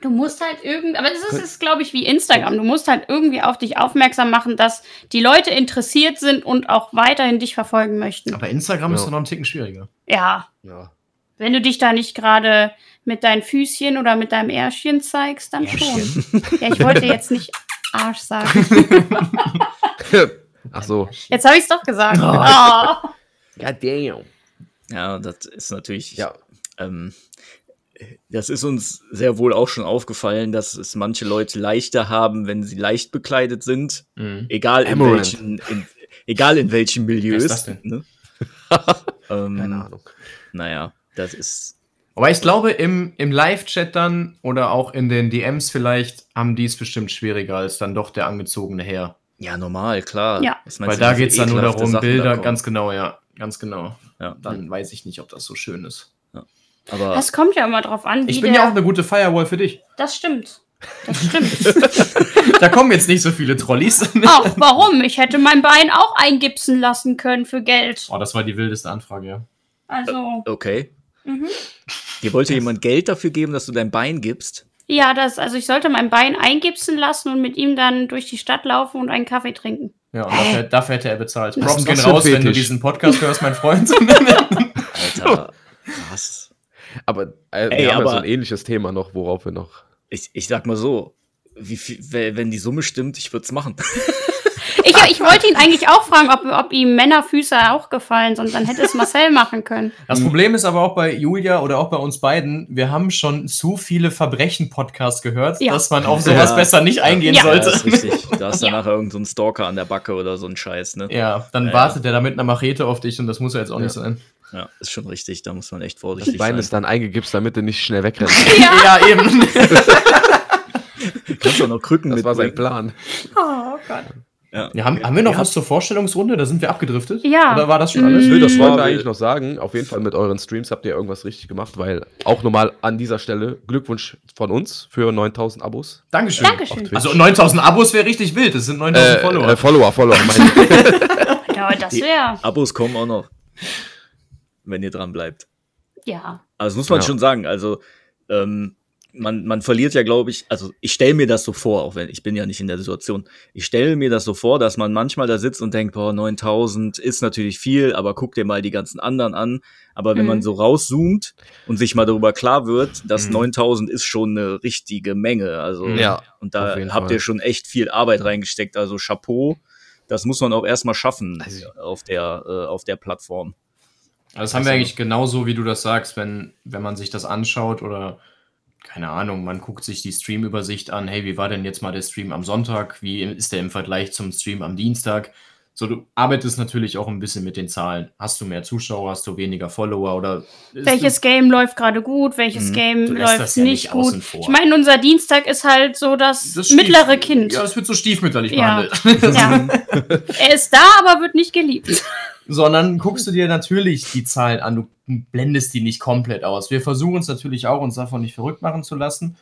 Du musst halt irgendwie, aber das ist, ist glaube ich, wie Instagram. Du musst halt irgendwie auf dich aufmerksam machen, dass die Leute interessiert sind und auch weiterhin dich verfolgen möchten. Aber Instagram ist Ja. doch noch einen Ticken schwieriger. Ja, Ja. Wenn du dich da nicht gerade mit deinen Füßchen oder mit deinem Ärschchen zeigst, dann schon. Ja, ich wollte jetzt nicht Arsch sagen. [LAUGHS] Ach so. Jetzt habe ich es doch gesagt. Oh. God damn. Ja, das ist natürlich. Ja. Ähm, das ist uns sehr wohl auch schon aufgefallen, dass es manche Leute leichter haben, wenn sie leicht bekleidet sind. Mhm. Egal in Amaranth. welchen, in, egal in welchen Milieus. Wer ist das denn? Ne? [LAUGHS] ähm, Keine Ahnung. Naja, das ist. Aber ich glaube, im, im Live-Chat dann oder auch in den DMs vielleicht haben die es bestimmt schwieriger als dann doch der angezogene Herr. Ja, normal, klar. Ja. Weil du, da geht es dann nur darum, Sachen da Bilder, kommen? ganz genau, ja. Ganz genau. Ja. Dann weiß ich nicht, ob das so schön ist. Aber Das kommt ja immer drauf an, wie Ich bin der, ja auch eine gute Firewall für dich. Das stimmt. Das stimmt. [LAUGHS] Da kommen jetzt nicht so viele Trolleys. Ach, warum? Ich hätte mein Bein auch eingipsen lassen können für Geld. Oh, das war die wildeste Anfrage, ja. Also, okay. Mhm. Dir wollte jemand Geld dafür geben, dass du dein Bein gibst? ja, das, also ich sollte mein Bein eingipsen lassen und mit ihm dann durch die Stadt laufen und einen Kaffee trinken. Ja, und dafür, dafür hätte er bezahlt. Props ist gehen das raus, wenn du diesen Podcast hörst, mein Freund. [LAUGHS] Alter, was? Aber äh, Ey, wir haben ja aber- so ein ähnliches Thema noch, worauf wir noch. Ich, ich sag mal so, wie viel, we- wenn die Summe stimmt, ich würde es machen. [LAUGHS] Ich, ich wollte ihn eigentlich auch fragen, ob, ob ihm Männerfüße auch gefallen sind. Dann hätte es Marcel machen können. Das Problem ist aber auch bei Julia oder auch bei uns beiden, wir haben schon zu viele Verbrechen-Podcasts gehört, Ja. dass man auf sowas Ja. besser nicht eingehen Ja. sollte. Ja, ist richtig. Da ist dann Ja. nachher irgendein so Stalker an der Backe oder so ein Scheiß, ne? Ja, dann Ja, wartet er da mit einer Machete auf dich und das muss ja jetzt auch nicht Ja. sein. Ja, ist schon richtig. Da muss man echt Das vorsichtig Bein sein. ist dann eingegipst, damit du nicht schnell wegrennst. [LAUGHS] Ja, eben. Kannst auch noch Krücken Das war sein mitbringen. Plan. Oh Gott. Ja. Ja, haben, haben wir noch Ihr was zur Vorstellungsrunde? Da sind wir abgedriftet? Ja. Oder war das schon alles? Nö, das wollte Weil- ich eigentlich noch sagen. Auf jeden Fall mit euren Streams habt ihr irgendwas richtig gemacht, weil auch nochmal an dieser Stelle Glückwunsch von uns für 9000 Abos. Dankeschön. Dankeschön. Also 9000 Abos wäre richtig wild. Das sind 9000 Äh, Follower. äh, Follower, Follower. meine ich. [LAUGHS] Ja, das wäre. Abos kommen auch noch. Wenn ihr dran bleibt. Ja. Also das muss man Ja. schon sagen. Also ähm, man, man verliert ja, glaube ich, also ich stelle mir das so vor, auch wenn ich bin ja nicht in der Situation. Ich stelle mir das so vor, dass man manchmal da sitzt und denkt, boah, 9000 ist natürlich viel, aber guck dir mal die ganzen anderen an. Aber wenn Mhm. man so rauszoomt und sich mal darüber klar wird, dass Mhm. 9000 ist schon eine richtige Menge. Also Ja, und da habt ihr schon echt viel Arbeit reingesteckt. Also Chapeau. Das muss man auch erstmal schaffen Also- auf der äh, auf der Plattform. Das haben wir eigentlich genauso, wie du das sagst, wenn, wenn man sich das anschaut oder keine Ahnung, man guckt sich die Streamübersicht an, hey, wie war denn jetzt mal der Stream am Sonntag? Wie ist der im Vergleich zum Stream am Dienstag? So, du arbeitest natürlich auch ein bisschen mit den Zahlen. Hast du mehr Zuschauer, hast du weniger Follower oder Welches Game läuft gerade gut, welches Mhm. Game läuft ja nicht gut. Ich meine, unser Dienstag ist halt so das, das mittlere Kind. Ja, das wird so stiefmütterlich Ja. behandelt. Ja. [LAUGHS] er ist da, aber wird nicht geliebt. sondern guckst du dir natürlich die Zahlen an, du blendest die nicht komplett aus. Wir versuchen es natürlich auch, uns davon nicht verrückt machen zu lassen,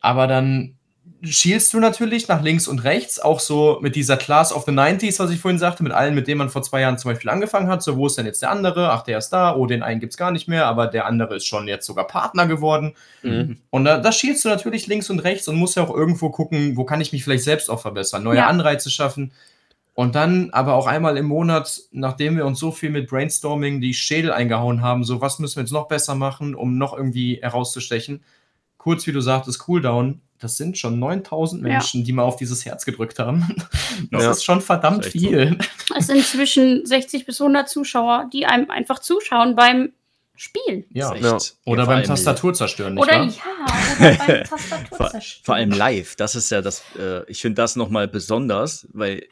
aber dann schielst du natürlich nach links und rechts, auch so mit dieser Class of the 90s, was ich vorhin sagte, mit allen, mit denen man vor zwei Jahren zum Beispiel angefangen hat. So, wo ist denn jetzt der andere? Ach, der ist da. Oh, den einen gibt es gar nicht mehr, aber der andere ist schon jetzt sogar Partner geworden. Mhm. Und da, da schielst du natürlich links und rechts und musst ja auch irgendwo gucken, wo kann ich mich vielleicht selbst auch verbessern, neue Ja. Anreize schaffen. Und dann aber auch einmal im Monat, nachdem wir uns so viel mit Brainstorming die Schädel eingehauen haben, so was müssen wir jetzt noch besser machen, um noch irgendwie herauszustechen. Kurz wie du sagtest, Cooldown, das sind schon 9000 Ja. Menschen, die mal auf dieses Herz gedrückt haben. [LAUGHS] Das Ja. ist schon verdammt Das ist echt so. viel. Es sind zwischen 60 bis 100 Zuschauer, die einem einfach zuschauen beim Spielen. Ja. Ja. Oder beim Tastatur zerstören, nicht Oder wahr? ja, oder beim [LAUGHS] Tastatur Vor, zerstören. vor allem live, das ist ja das, äh, ich finde das nochmal besonders, weil,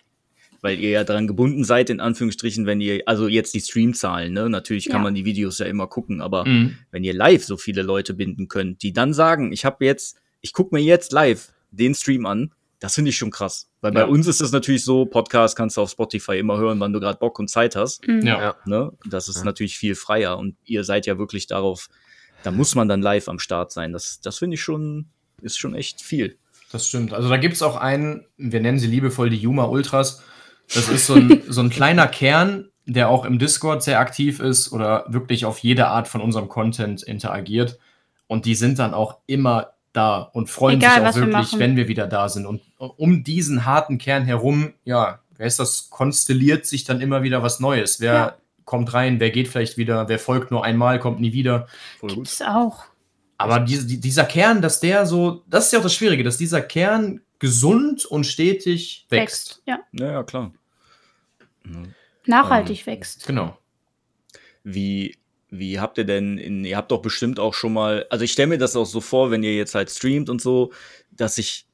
weil ihr ja daran gebunden seid, in Anführungsstrichen, wenn ihr, also jetzt die Streamzahlen, ne? Natürlich kann Ja. man die Videos ja immer gucken, aber Mhm. wenn ihr live so viele Leute binden könnt, die dann sagen, ich habe jetzt, ich gucke mir jetzt live den Stream an, das finde ich schon krass. Weil bei Ja. uns ist es natürlich so, Podcast kannst du auf Spotify immer hören, wann du gerade Bock und Zeit hast. Mhm. Ja. Ja. Ne? Das ist Ja. natürlich viel freier und ihr seid ja wirklich darauf, da muss man dann live am Start sein. Das, das finde ich schon, ist schon echt viel. Das stimmt. Also da gibt es auch einen, wir nennen sie liebevoll die Yuma Ultras. Das ist so ein, [LAUGHS] so ein kleiner Kern, der auch im Discord sehr aktiv ist oder wirklich auf jede Art von unserem Content interagiert. Und die sind dann auch immer da und freuen Egal, sich auch wir wirklich, machen. wenn wir wieder da sind. Und um diesen harten Kern herum, ja, wer ist das, konstelliert sich dann immer wieder was Neues. Wer Ja. kommt rein, wer geht vielleicht wieder, wer folgt nur einmal, kommt nie wieder. Voll gut. Gibt's auch. Aber diese, die, dieser Kern, dass der so, das ist ja auch das Schwierige, dass dieser Kern gesund und stetig wächst. Wächst. Ja. Ja, ja, klar. Nachhaltig wächst. Genau. Wie, wie habt ihr denn, in, ihr habt doch bestimmt auch schon mal, also ich stelle mir das auch so vor, wenn ihr jetzt halt streamt und so, dass ich,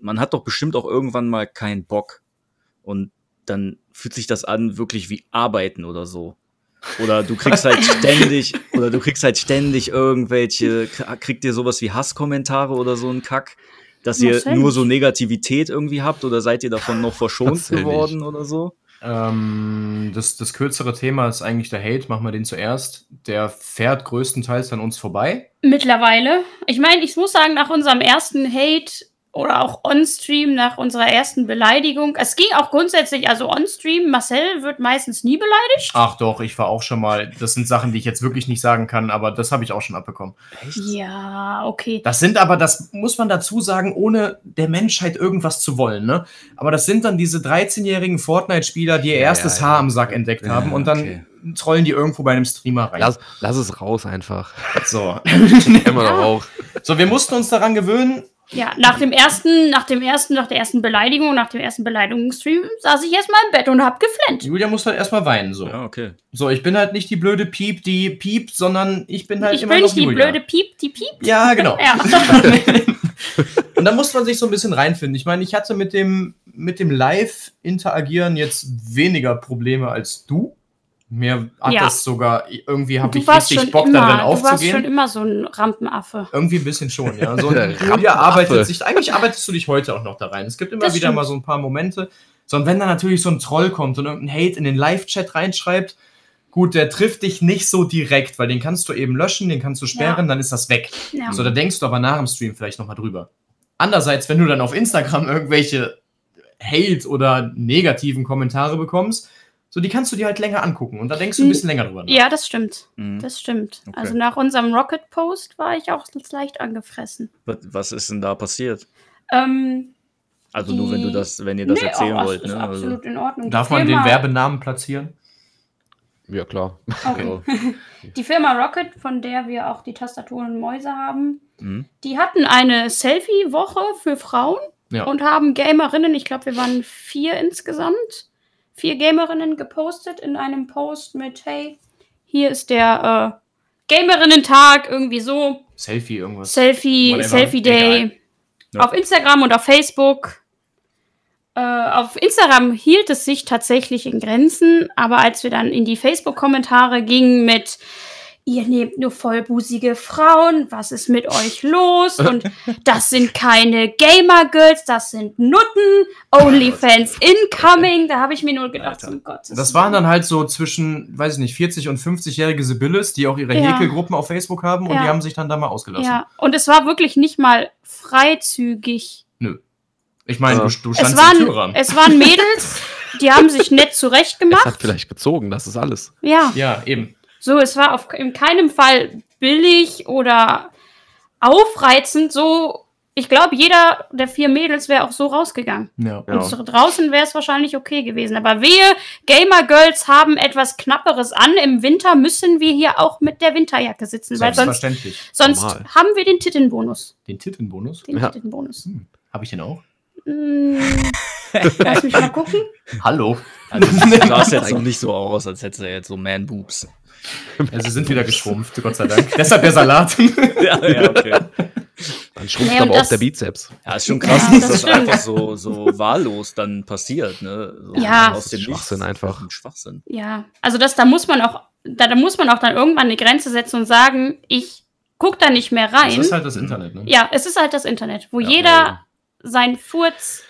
man hat doch bestimmt auch irgendwann mal keinen Bock. Und dann fühlt sich das an wirklich wie Arbeiten oder so. Oder du kriegst halt [LAUGHS] ständig, oder du kriegst halt ständig irgendwelche, kriegt ihr sowas wie Hasskommentare oder so ein Kack, dass ihr Marcel nur so Negativität irgendwie habt oder seid ihr davon noch verschont geworden oder so? Ähm, das, das kürzere Thema ist eigentlich der Hate. Machen wir den zuerst. Der fährt größtenteils an uns vorbei. Mittlerweile. Ich meine, ich muss sagen, nach unserem ersten Hate oder auch on-stream, nach unserer ersten Beleidigung, es ging auch grundsätzlich, also on-stream, Marcel wird meistens nie beleidigt. Ach doch, ich war auch schon mal. Das sind Sachen, die ich jetzt wirklich nicht sagen kann, aber das habe ich auch schon abbekommen. Echt? Ja, okay. Das sind aber, das muss man dazu sagen, ohne der Menschheit irgendwas zu wollen, ne? Aber das sind dann diese 13-jährigen Fortnite-Spieler, die ihr Ja, erstes ja, Haar ja. am Sack entdeckt Ja, haben und dann okay. trollen die irgendwo bei einem Streamer rein. Lass, lass es raus einfach. So. [LAUGHS] Immer noch auch. so, wir mussten uns daran gewöhnen. Ja, nach dem ersten, nach dem ersten, nach der ersten Beleidigung, nach dem ersten Beleidigungsstream saß ich erstmal im Bett und hab geflennt. Julia muss halt erstmal weinen, so. Ja, okay. So, ich bin halt nicht die blöde Piep, die piept, sondern ich bin halt ich immer bin noch nicht die blöde Piep, die piept. Ja, genau. Ja. [LAUGHS] Und da muss man sich so ein bisschen reinfinden. Ich meine, ich hatte mit dem, mit dem Live-Interagieren jetzt weniger Probleme als du. Mir hat Ja. das sogar, irgendwie habe ich richtig Bock immer, darin du warst schon aufzugehen. immer so ein Rampenaffe. Irgendwie ein bisschen schon, ja. So, [LAUGHS] Julia Rampenaffe. arbeitet sich, eigentlich arbeitest du dich heute auch noch da rein. Es gibt immer Das wieder stimmt. mal so ein paar Momente. So, und wenn dann natürlich so ein Troll kommt und irgendein Hate in den Live-Chat reinschreibt, gut, der trifft dich nicht so direkt, weil den kannst du eben löschen, den kannst du sperren, dann ist das weg. Ja. So, da denkst du aber nach dem Stream vielleicht nochmal drüber. Andererseits, wenn du dann auf Instagram irgendwelche Hate oder negativen Kommentare bekommst, so die kannst du dir halt länger angucken und da denkst du ein bisschen länger drüber nach. ja, das stimmt. Mhm. Das stimmt. Okay. Also nach unserem Rocket-Post war ich auch leicht angefressen. Was, ist denn da passiert? Ähm, Also nur wenn du das, wenn ihr das nee, erzählen oh, wollt, ist ne? Also, absolut in Ordnung. Darf man den Werbenamen platzieren? Ja, klar. Okay. oh, [LAUGHS] Die Firma Rocket, von der wir auch die Tastaturen und Mäuse haben, mhm. die hatten eine Selfie-Woche für Frauen Ja. und haben Gamerinnen, ich glaube, wir waren vier insgesamt, vier Gamerinnen gepostet in einem Post mit, hey, hier ist der äh, Gamerinnen-Tag, irgendwie so, Selfie, irgendwas. Selfie, Whatever. Selfie-Day. Egal. Ja. Auf Instagram und auf Facebook. Äh, auf Instagram hielt es sich tatsächlich in Grenzen, aber als wir dann in die Facebook-Kommentare gingen mit ihr nehmt nur vollbusige Frauen, was ist mit euch los? Und [LAUGHS] das sind keine Gamer-Girls, das sind Nutten, Onlyfans incoming. Da habe ich mir nur gedacht, Alter. um Gottes Das waren dann halt so zwischen, weiß ich nicht, 40 und 50-jährige Sibylles, die auch ihre Ja. Häkelgruppen auf Facebook haben und Ja. die haben sich dann da mal ausgelassen. Ja, und es war wirklich nicht mal freizügig. Ich meine, Ja. du, du Es standst im waren, Türrahmen. es waren Mädels, die haben sich nett [LAUGHS] Es hat zurechtgemacht. vielleicht gezogen, das ist alles. Ja, Ja, eben. So, es war auf, in keinem Fall billig oder aufreizend. So, ich glaube, jeder der vier Mädels wäre auch so rausgegangen. Ja. Ja. Und so draußen wäre es wahrscheinlich okay gewesen. Aber wehe, Gamer Girls haben etwas Knapperes an. Im Winter müssen wir hier auch mit der Winterjacke sitzen, weil sonst, Selbstverständlich. sonst Normal. haben wir den Tittenbonus. Den Titelbonus? Den Ja. Tittenbonus. Habe ich den auch? Mm, lass mich mal gucken. Hallo. Also, du sahst jetzt noch nicht so aus, als hättest du jetzt so Man-Boobs. Ja, [LAUGHS] sie sind wieder geschrumpft, Gott sei Dank. [LAUGHS] Deshalb der Salat. [LAUGHS] ja, ja, okay. Dann schrumpft und aber auch der Bizeps. Ja, ist schon krass, Ja, dass das das, stimmt. einfach so, so wahllos dann passiert, ne? So Ja. Aus dem Schwachsinn Nichts. einfach. Ein Schwachsinn. Ja, also das, da muss man auch, da, da muss man auch dann irgendwann eine Grenze setzen und sagen, ich guck da nicht mehr rein. ist halt das Internet, ne? ja, es ist halt das Internet, wo Ja, jeder seinen Furz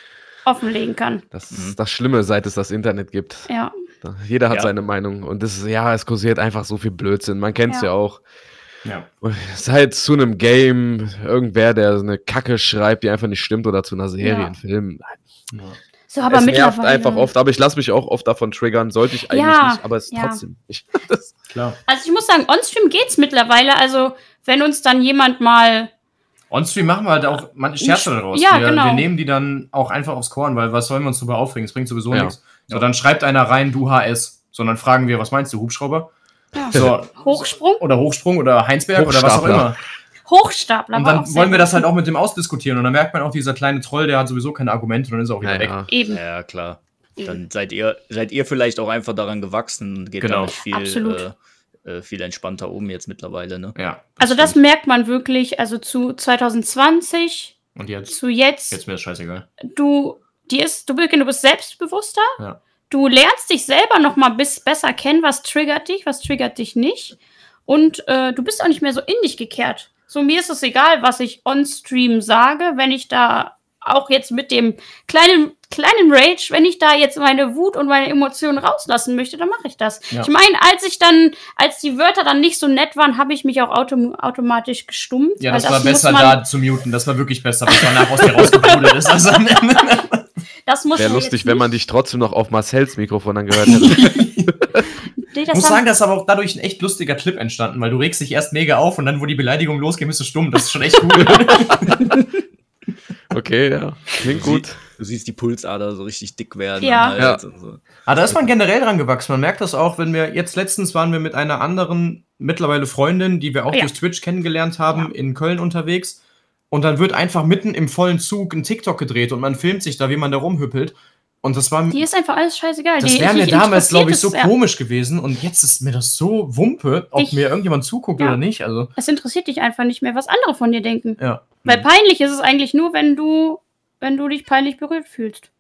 offenlegen kann. Das Mhm. ist das Schlimme, seit es das Internet gibt. Ja, Jeder hat Ja. seine Meinung. Und das ist, ja, es kursiert einfach so viel Blödsinn. Man kennt es Ja. ja. auch. Ja. Und Seit zu einem Game, irgendwer, der eine Kacke schreibt, die einfach nicht stimmt, oder zu einer Serie, Ja. einem Film. so aber es nervt einfach oft, aber ich lasse mich auch oft davon triggern. Sollte ich eigentlich Ja, nicht, aber es ist ja. trotzdem nicht. Klar. Also ich muss sagen, onstream geht's mittlerweile. Also wenn uns dann jemand mal On-Stream machen wir halt auch man Scherze daraus. Ja, wir, genau. wir nehmen die dann auch einfach aufs Korn, weil was sollen wir uns darüber aufregen? Es bringt sowieso Ja. nichts. So, dann schreibt einer rein, du HS. So, dann fragen wir, was meinst du, Hubschrauber? ja, So, Hochsprung, oder Hochsprung oder Heinsberg oder was auch immer. Hochstapler. Und dann wollen wir das halt auch mit dem ausdiskutieren. Und dann merkt man auch, dieser kleine Troll, der hat sowieso keine Argumente und dann ist er auch wieder ja, weg. ja. Eben. Ja, klar. Dann seid ihr, seid ihr vielleicht auch einfach daran gewachsen und geht Genau. damit viel, Absolut. äh, äh, viel entspannter um jetzt mittlerweile, ne? Ja. Also das stimmt. merkt man wirklich, also zu 2020, Und jetzt, zu jetzt, jetzt mir das scheißegal. du, dir ist, du, du bist selbstbewusster. Ja. Du lernst dich selber noch mal bis besser kennen, was triggert dich, was triggert dich nicht. Und äh, du bist auch nicht mehr so in dich gekehrt. So, mir ist es egal, was ich on-stream sage, wenn ich da auch jetzt mit dem kleinen, kleinen Rage, wenn ich da jetzt meine Wut und meine Emotionen rauslassen möchte, dann mache ich das. Ja. Ich meine, als ich dann, als die Wörter dann nicht so nett waren, habe ich mich auch autom automatisch gestummt. Ja, weil das, war besser da zu muten. Das war wirklich besser, was danach aus dir rausgebrudelt ist. [LAUGHS] Also, Das muss Wäre lustig, wenn man dich trotzdem noch auf Marcells Mikrofon angehört hätte. [LAUGHS] Nee, ich das muss sagen, da ist aber auch dadurch ein echt lustiger Clip entstanden, weil du regst dich erst mega auf und dann, wo die Beleidigung losgeht, bist du stumm. Das ist schon echt cool. [LAUGHS] okay, ja. Klingt gut. Du siehst die Pulsader so richtig dick werden. Ja. Halt, Ja. so. Aber da ist man generell dran gewachsen. Man merkt das auch, wenn wir jetzt letztens waren wir mit einer anderen mittlerweile Freundin, die wir auch Ja. durch Twitch kennengelernt haben, Ja. in Köln unterwegs. Und dann wird einfach mitten im vollen Zug ein TikTok gedreht und man filmt sich da, wie man da rumhüppelt. Und das war Die ist einfach alles scheißegal. Das Die- wäre mir damals, glaube ich, so es- komisch gewesen. Und jetzt ist mir das so Wumpe, ob Ich- mir irgendjemand zuguckt Ja. oder nicht. Also, Ja, es interessiert dich einfach nicht mehr, was andere von dir denken. ja. Weil peinlich ist es eigentlich nur, wenn du, wenn du dich peinlich berührt fühlst.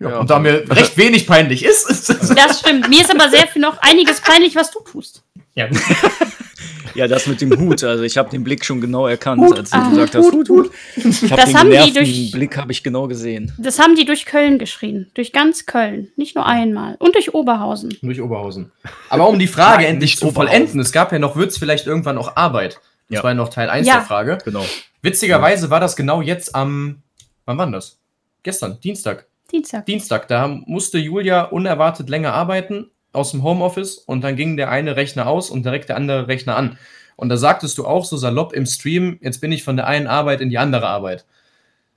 ja. Ja. Und da mir recht wenig peinlich ist, ist das [LAUGHS] Das stimmt. Mir ist aber sehr viel noch einiges peinlich, was du tust. ja. [LAUGHS] Ja, das mit dem Hut. Also ich habe den Blick schon genau erkannt, Hut, als du ah, gesagt hast, Hut, Hut, Hut. Ich habe Das den haben die durch- Blick habe ich genau gesehen. Das haben die durch Köln geschrien. Durch ganz Köln. Nicht nur einmal. Und durch Oberhausen. durch Oberhausen. Aber um die Frage [LAUGHS] Nein, endlich zu vollenden, es gab ja noch, wird es vielleicht irgendwann auch Arbeit. Das Ja. war ja noch Teil 1 Ja. der Frage. Genau. Witzigerweise war das genau jetzt am, wann war denn das? Gestern, Dienstag. Dienstag. Dienstag, da musste Julia unerwartet länger arbeiten aus dem Homeoffice und dann ging der eine Rechner aus und direkt der andere Rechner an. Und da sagtest du auch so salopp im Stream, jetzt bin ich von der einen Arbeit in die andere Arbeit.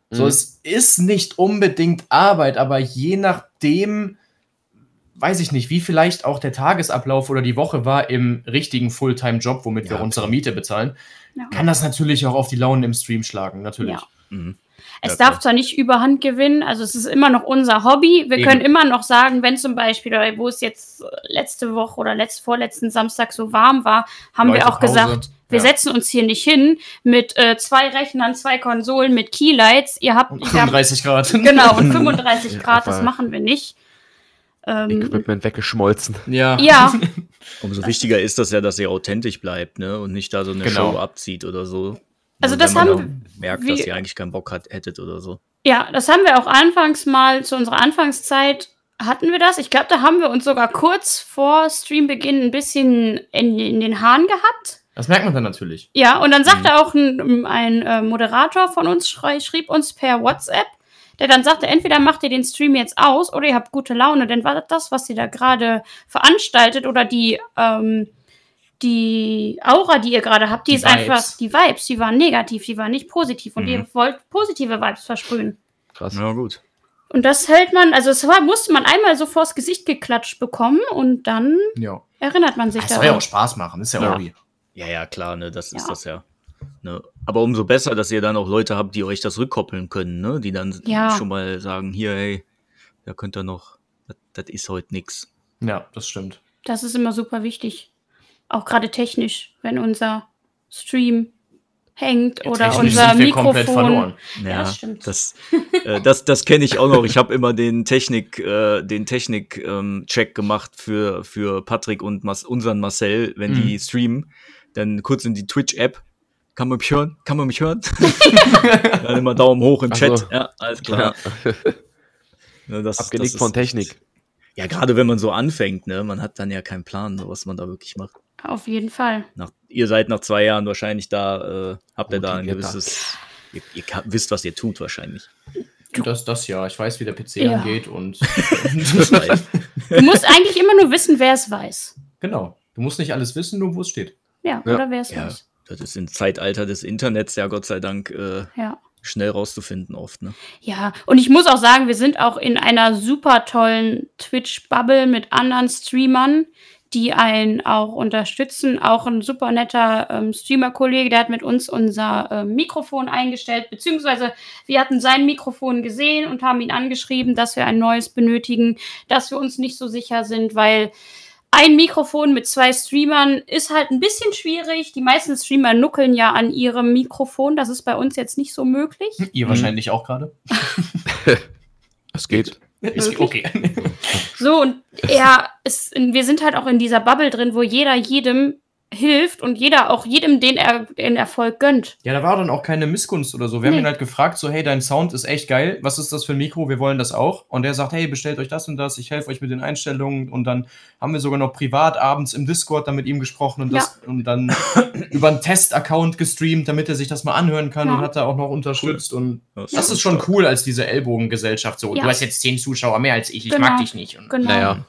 So, Mhm. es ist nicht unbedingt Arbeit, aber je nachdem, weiß ich nicht, wie vielleicht auch der Tagesablauf oder die Woche war im richtigen Fulltime-Job, womit wir Ja, unsere Miete bezahlen, Ja. kann das natürlich auch auf die Launen im Stream schlagen, natürlich. Ja. Mhm. Es Ja, darf klar. zwar nicht überhand gewinnen, also es ist immer noch unser Hobby. Wir Eben. können immer noch sagen, wenn zum Beispiel, oder wo es jetzt letzte Woche oder letzt, vorletzten Samstag so warm war, haben Leute, wir auch Pause. gesagt, wir Ja. setzen uns hier nicht hin mit äh, zwei Rechnern, zwei Konsolen, mit Keylights. Ihr habt, Und ihr habt 35 Grad. [LAUGHS] genau, und [LAUGHS] 35 Ja, Grad, das machen wir nicht. Ähm, Equipment weggeschmolzen. Ja. ja, [LAUGHS] Umso wichtiger ist das ja, dass ihr authentisch bleibt, ne? Und nicht da so eine Genau. Show abzieht oder so. Also das wenn man haben merkt, wir- dass ihr eigentlich keinen Bock hat, hättet oder so. Ja, das haben wir auch anfangs mal zu unserer Anfangszeit hatten wir das. Ich glaube, da haben wir uns sogar kurz vor Streambeginn ein bisschen in, in den Haaren gehabt. Das merkt man dann natürlich. Ja, und dann sagte auch ein, ein äh, Moderator von uns, schrei, schrieb uns per WhatsApp, der dann sagte, entweder macht ihr den Stream jetzt aus oder ihr habt gute Laune, denn war das, was ihr da gerade veranstaltet oder die, ähm, die Aura, die ihr gerade habt, die, Die ist einfach, Vibes. die Vibes, die waren negativ, die waren nicht positiv und Mhm. ihr wollt positive Vibes versprühen. Krass. Ja, gut. Und das hält man, also es war, musste man einmal so vors Gesicht geklatscht bekommen und dann Ja. erinnert man sich Das soll ja daran. auch Spaß machen, ist ja, Ja. Hobby. Ja, ja, klar, ne, das ist Ja. das ja. Ne? Aber umso besser, dass ihr dann auch Leute habt, die euch das rückkoppeln können, ne? Die dann Ja. schon mal sagen, hier, hey, da könnt ihr noch, das, das ist heute nix. Ja, das stimmt. Das ist immer super wichtig. Auch gerade technisch, wenn unser Stream hängt oder Technisch unser sind wir Mikrofon. komplett verloren. Ja, das stimmt. Das, äh, das, das kenne ich auch noch. Ich habe immer den Technik, äh, den Technik ähm, Check gemacht für für Patrick und Mas unseren Marcel, wenn die streamen, dann kurz in die Twitch App. Kann man mich hören? Kann man mich hören? [LAUGHS] dann immer Daumen hoch im Chat. so. Ja, alles klar. [LAUGHS] Ne, das, Abgenickt das von ist- Technik. Ja, gerade wenn man so anfängt, ne, man hat dann ja keinen Plan, was man da wirklich macht. Auf jeden Fall. Nach, ihr seid nach zwei Jahren wahrscheinlich da, äh, habt ihr da ein gewisses, ihr, ihr wisst, was ihr tut wahrscheinlich. Das, das ja. Ich weiß, wie der PC Ja. angeht und. [LAUGHS] Du musst eigentlich immer nur wissen, wer es weiß. genau. Du musst nicht alles wissen, nur wo es steht. Ja, Ja. oder wer es Ja, weiß. das ist im Zeitalter des Internets ja Gott sei Dank äh, Ja. schnell rauszufinden oft. Ne? Ja, und ich muss auch sagen, wir sind auch in einer super tollen Twitch-Bubble mit anderen Streamern, die einen auch unterstützen. Auch ein super netter ähm, Streamer-Kollege, der hat mit uns unser ähm, Mikrofon eingestellt, beziehungsweise wir hatten sein Mikrofon gesehen und haben ihn angeschrieben, dass wir ein neues benötigen, dass wir uns nicht so sicher sind, weil ein Mikrofon mit zwei Streamern ist halt ein bisschen schwierig. Die meisten Streamer nuckeln ja an ihrem Mikrofon. Das ist bei uns jetzt nicht so möglich. Ihr wahrscheinlich auch gerade. [LAUGHS] Es geht. Ist okay. So, und er ist, wir sind halt auch in dieser Bubble drin, wo jeder jedem hilft und jeder auch jedem den, er, den Erfolg gönnt. Ja, da war dann auch keine Missgunst oder so. Wir haben Nee. ihn halt gefragt, so, hey, dein Sound ist echt geil. Was ist das für ein Mikro? Wir wollen das auch. Und er sagt, hey, bestellt euch das und das. Ich helfe euch mit den Einstellungen. Und dann haben wir sogar noch privat abends im Discord dann mit ihm gesprochen und, das, und dann [COUGHS] über einen Test-Account gestreamt, damit er sich das mal anhören kann Ja. und hat da auch noch unterstützt. Und Das das ist schon cool als diese Ellbogengesellschaft. So, Ja. du hast jetzt zehn Zuschauer mehr als ich. Ich Genau. mag dich nicht. Und Genau. Naja.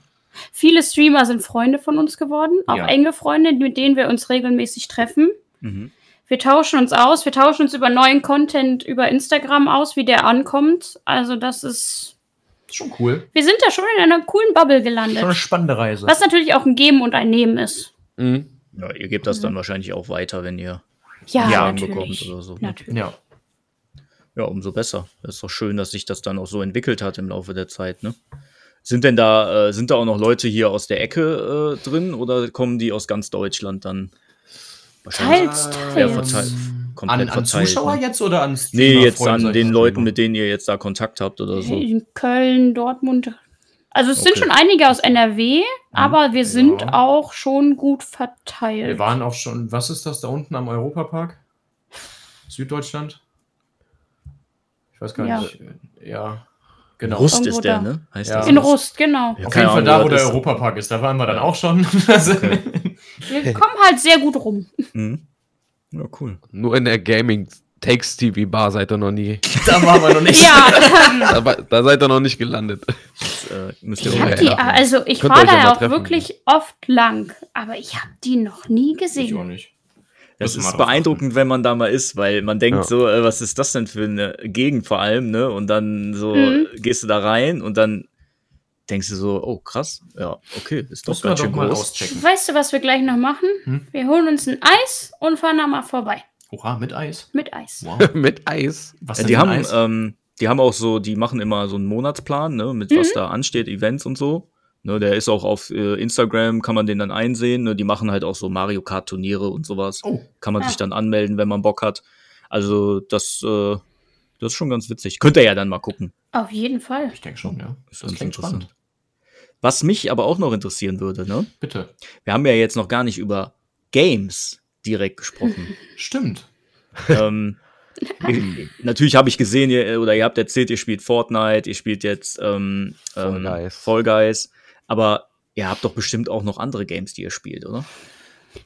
Viele Streamer sind Freunde von uns geworden, auch Ja. enge Freunde, mit denen wir uns regelmäßig treffen. Mhm. Wir tauschen uns aus, wir tauschen uns über neuen Content über Instagram aus, wie der ankommt. Also das ist, schon cool. wir sind da schon in einer coolen Bubble Schon eine gelandet. spannende Reise. Was natürlich auch ein Geben und ein Nehmen ist. Mhm. Ja, ihr gebt das dann wahrscheinlich auch weiter, wenn ihr Ja, Ja, natürlich. bekommt oder so, ne? natürlich. Ja. Ja, umso besser. Das ist doch schön, dass sich das dann auch so entwickelt hat im Laufe der Zeit, ne? Sind denn da, äh, sind da auch noch Leute hier aus der Ecke äh, drin oder kommen die aus ganz Deutschland dann? Teils, Ja, teils. verteilt. Komplett An, an verteilt, Zuschauer ne? jetzt oder an Nee, jetzt an den mal? Leuten, mit denen ihr jetzt da Kontakt habt oder so. In Köln, Dortmund. Also es sind Okay. schon einige aus NRW, aber wir sind Ja. auch schon gut Wir verteilt. waren auch schon, was ist das da unten am Europapark? [LAUGHS] Süddeutschland? Ich weiß gar Ja. nicht. Ja, genau. Rust Irgendwo ist der, da. ne? Heißt Ja. das In Rust? Genau. Ja, Auf jeden Fall da, wo der ist- Europapark ist. Da waren wir dann auch schon. [LAUGHS] Also, Wir kommen halt sehr gut rum. Mhm. Ja, cool. Nur in der Gaming Takes TV Bar seid ihr noch nie. [LAUGHS] da waren wir noch nicht. Ja, [LAUGHS] Da, da seid ihr noch nicht gelandet. Das, äh, müsst ihr ich hab die, also ich fahre ja da mal auch treffen. wirklich oft lang, aber ich habe die noch nie Ich auch gesehen. nicht. Das ist beeindruckend, wenn man da mal ist, weil man denkt Ja. so, äh, was ist das denn für eine Gegend vor allem, ne? Und dann so Mhm. gehst du da rein und dann denkst du so, oh krass, ja, okay, ist doch Muss ganz doch schön mal groß. auschecken. Weißt du, was wir gleich noch machen? Hm? Wir holen uns ein Eis und fahren da mal vorbei. Oha, mit Eis. Mit Eis. Wow. [LAUGHS] Mit Eis. Was Ja, denn die haben, Eis? ähm, die haben auch so, die machen immer so einen Monatsplan, ne, mit was da ansteht, Events und so. Ne, der ist auch auf äh, Instagram, kann man den dann einsehen. Ne, die machen halt auch so Mario Kart Turniere und sowas. Oh. Kann man Ah. sich dann anmelden, wenn man Bock hat. Also das, äh, das ist schon ganz witzig. Könnt ihr ja dann mal gucken. Auf jeden Fall. Ich denke schon, ja. Ist Das ganz klingt spannend. Was mich aber auch noch interessieren würde, ne? Bitte. Wir haben ja jetzt noch gar nicht über Games direkt gesprochen. [LAUGHS] Stimmt. ähm, ich, [LAUGHS] natürlich habe ich gesehen, ihr, oder ihr habt erzählt, ihr spielt Fortnite, ihr spielt jetzt ähm, Fall ähm, Guys. Fall Guys, aber ihr habt doch bestimmt auch noch andere Games, die ihr spielt, oder?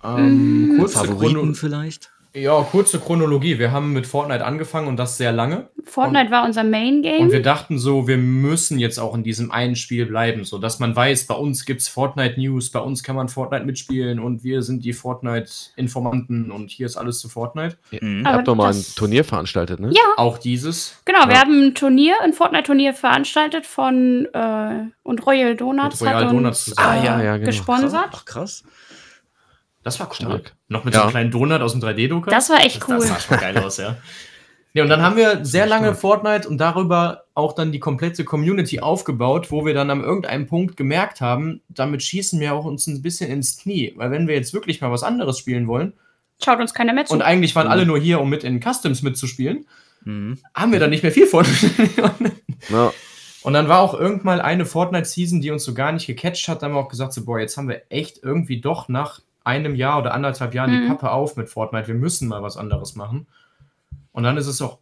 Ähm, kurze, Favoriten Chrono vielleicht? Ja, kurze Chronologie. Wir haben mit Fortnite angefangen und das sehr lange. Fortnite war unser Main Game. Und wir dachten so, wir müssen jetzt auch in diesem einen Spiel bleiben, so dass man weiß, bei uns gibt's Fortnite News, bei uns kann man Fortnite mitspielen und wir sind die Fortnite Informanten und hier ist alles zu Fortnite. Mhm. Ihr habt doch mal ein Turnier veranstaltet, ne? Ja. Auch dieses. Genau, wir Ja. haben ein Turnier, ein Fortnite-Turnier veranstaltet von äh, und Royal Donuts Royal hat Donuts uns zusammen. äh, Ah, ja, ja, genau. gesponsert. Ach krass. Das war cool. Stark. Noch mit Ja. so einem kleinen Donut aus dem 3D-Drucker. Das war echt cool. Das sah schon geil aus, ja. [LAUGHS] Ja, und dann haben wir sehr lange. Fortnite und darüber auch dann die komplette Community aufgebaut, wo wir dann an irgendeinem Punkt gemerkt haben, damit schießen wir auch uns ein bisschen ins Knie. Weil wenn wir jetzt wirklich mal was anderes spielen wollen, Schaut uns keiner mehr zu. und eigentlich waren alle nur hier, um mit in Customs mitzuspielen, Mhm. haben wir dann nicht mehr viel von. [LAUGHS] Ja. Und dann war auch irgendwann eine Fortnite-Season, die uns so gar nicht gecatcht hat. Da haben wir auch gesagt, so, boah, jetzt haben wir echt irgendwie doch nach einem Jahr oder anderthalb Jahren die Mhm. Pappe auf mit Fortnite. Wir müssen mal was anderes machen. Und dann ist es auch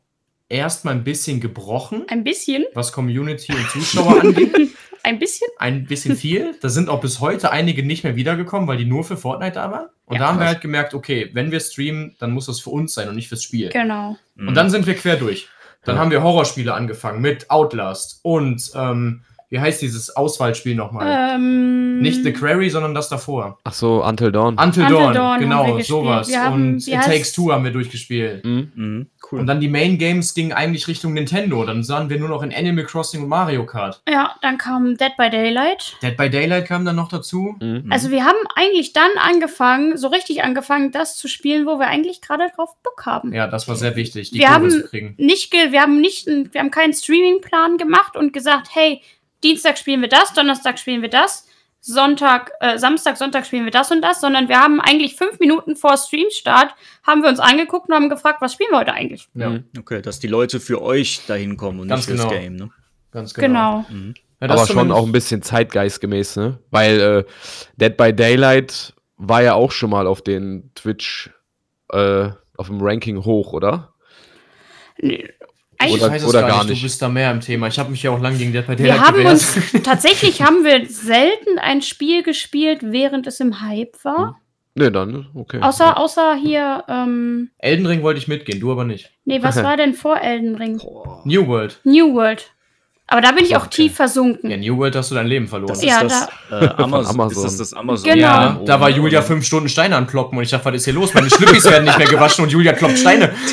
erstmal ein bisschen gebrochen, Ein bisschen, was Community und Zuschauer [LAUGHS] angeht. ein bisschen. Ein bisschen viel. Da sind auch bis heute einige nicht mehr wiedergekommen, weil die nur für Fortnite da waren. Und Ja, da haben wir krass. halt gemerkt, okay, wenn wir streamen, dann muss das für uns sein und nicht fürs Spiel. Genau. Mhm. Und dann sind wir quer durch. Dann Ja. haben wir Horrorspiele angefangen mit Outlast und ähm, wie heißt dieses Auswahlspiel nochmal? Ähm, Nicht The Quarry, sondern das davor. Ach so, Until Dawn. Until, Until Dawn, Dawn haben wir genau, sowas. Wir haben- und It Takes Two haben wir durchgespielt. Mhm. Mhm. Cool. Und dann die Main Games gingen eigentlich Richtung Nintendo. Dann sahen wir nur noch in Animal Crossing und Mario Kart. Ja, dann kam Dead by Daylight. Dead by Daylight kam dann noch dazu. Mhm. Also wir haben eigentlich dann angefangen, so richtig angefangen, das zu spielen, wo wir eigentlich gerade drauf Bock haben. Ja, das war sehr wichtig, die Wir Kurve haben- zu kriegen. Nicht, ge wir haben nicht, wir haben keinen Streamingplan gemacht und gesagt, hey, Dienstag spielen wir das, Donnerstag spielen wir das, Sonntag, äh, Samstag, Sonntag spielen wir das und das, sondern wir haben eigentlich fünf Minuten vor Streamstart haben wir uns angeguckt und haben gefragt, was spielen wir heute eigentlich? Ja, Mhm. Okay, dass die Leute für euch dahin kommen und Ganz nicht genau. Game, ne? ganz genau. Genau. Ja, das Aber schon auch ein bisschen zeitgeistgemäß, ne? Weil äh, Dead by Daylight war ja auch schon mal auf den Twitch, äh, auf dem Ranking hoch, oder? Nee, Eigentlich, Oder- weiß es oder gar, gar nicht. nicht. Du bist da mehr im Thema. Ich habe mich ja auch lange gegen Dead by wir Daylight haben gewehrt. uns, [LAUGHS] tatsächlich haben wir selten ein Spiel gespielt, während es im Hype war. Ne, dann, okay. Außer, außer hier, ähm, Elden Ring wollte ich mitgehen, du aber nicht. nee, was [LAUGHS] war denn vor Elden Ring? New World. New World. Aber da bin ich auch Okay. tief versunken. Ja, New World hast du dein Leben verloren. Das Ja, ist das äh, [LAUGHS] Amazon. Amazon. Ist das das Amazon? Genau. Ja, Oh, da war Julia fünf Stunden Steine ankloppen und ich dachte, was ist hier los? Meine Schlippis werden nicht mehr gewaschen und Julia kloppt Steine. [LAUGHS] [LAUGHS]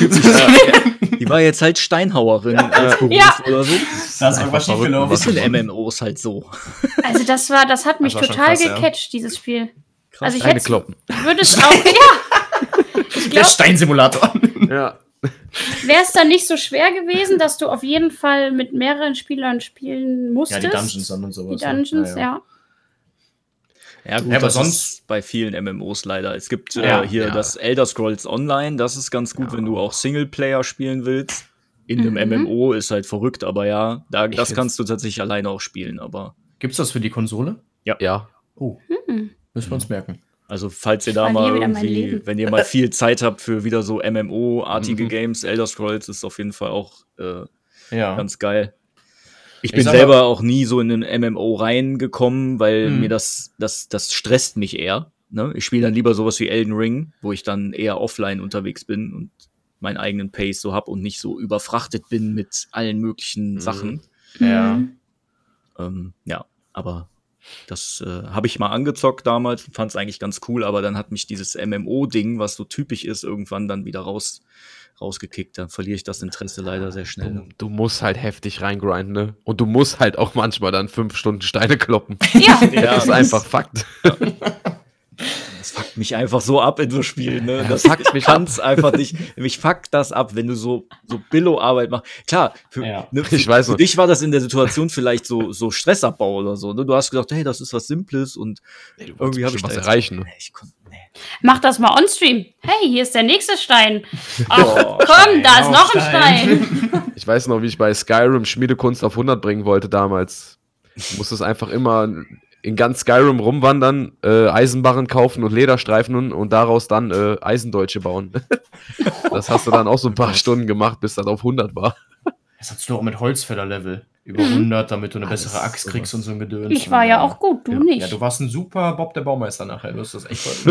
Die war jetzt halt Steinhauerin als Beruf Ja. oder so. Da ist irgendwas schiefgelaufen. Ist in MMOs halt so. Also das war, das hat mich schon total krass, ja. gecatcht, dieses Spiel. Krass. Also ich Steine hätte, kloppen. würde es auch, ja. Ich Der glaube, Steinsimulator. Ja. Wäre es dann nicht so schwer gewesen, dass du auf jeden Fall mit mehreren Spielern spielen Ja, musstest. die Dungeons dann und sowas. Die Dungeons, ja. ja. Ja, gut, Ja, aber das sonst- ist bei vielen MMOs leider. Es gibt äh, Ja, hier ja. das Elder Scrolls Online, das ist ganz gut, wenn du auch Singleplayer spielen willst. In einem Mhm. MMO ist halt verrückt, aber ja, da, das kannst du tatsächlich alleine auch spielen. Aber Gibt's das für die Konsole? Ja. Oh, Hm. müssen wir uns merken. Also, falls ihr da mal irgendwie, wenn ihr mal [LAUGHS] viel Zeit habt für wieder so MMO-artige Mhm. Games, Elder Scrolls ist auf jeden Fall auch äh, Ja. ganz geil. Ich Ich bin selber auch nie so in einen MMO reingekommen, weil Mhm. mir das, das, das stresst mich eher. Ne? Ich spiele dann lieber sowas wie Elden Ring, wo ich dann eher offline unterwegs bin und meinen eigenen Pace so hab und nicht so überfrachtet bin mit allen möglichen Mhm. Sachen. Ja. Mhm. Ähm, ja, aber das äh, habe ich mal angezockt damals, fand es eigentlich ganz cool, aber dann hat mich dieses MMO-Ding, was so typisch ist, irgendwann dann wieder raus, rausgekickt. Dann verliere ich das Interesse leider sehr schnell. Du, du musst halt heftig reingrinden, ne? Und du musst halt auch manchmal dann fünf Stunden Steine kloppen. Ja, Ja, [LAUGHS] das ist einfach Fakt. [LAUGHS] Das fuckt mich einfach so ab in so Spielen, ne? Das fuckt mich kann's einfach nicht. Mich fuckt das ab, wenn du so, so Billo-Arbeit machst. Klar, für, Ja. ne, für, Ich weiß für dich war das in der Situation vielleicht so, so Stressabbau oder so. Ne? Du hast gedacht, hey, das ist was Simples und irgendwie habe ich was da jetzt- erreichen. ne? Nee, ich kon, nee. mach das mal on-stream. Hey, hier ist der nächste Stein. [LAUGHS] Ach, Oh, komm, da ist noch ein Stein. Stein. [LAUGHS] Ich weiß noch, wie ich bei Skyrim Schmiedekunst auf 100 bringen wollte damals. Du musstest einfach immer in ganz Skyrim rumwandern, äh, Eisenbarren kaufen und Lederstreifen und, und daraus dann äh, Eisendeutsche bauen. [LAUGHS] das hast du dann auch so ein paar Stunden gemacht, bis das auf 100 war. Das hast du auch mit Holzfällerlevel. Über 100, damit du eine bessere Axt kriegst und so ein Gedöns. Ich war ja auch gut, du ja. nicht. Ja, du warst ein super Bob der Baumeister nachher. Du hast das echt. [LAUGHS]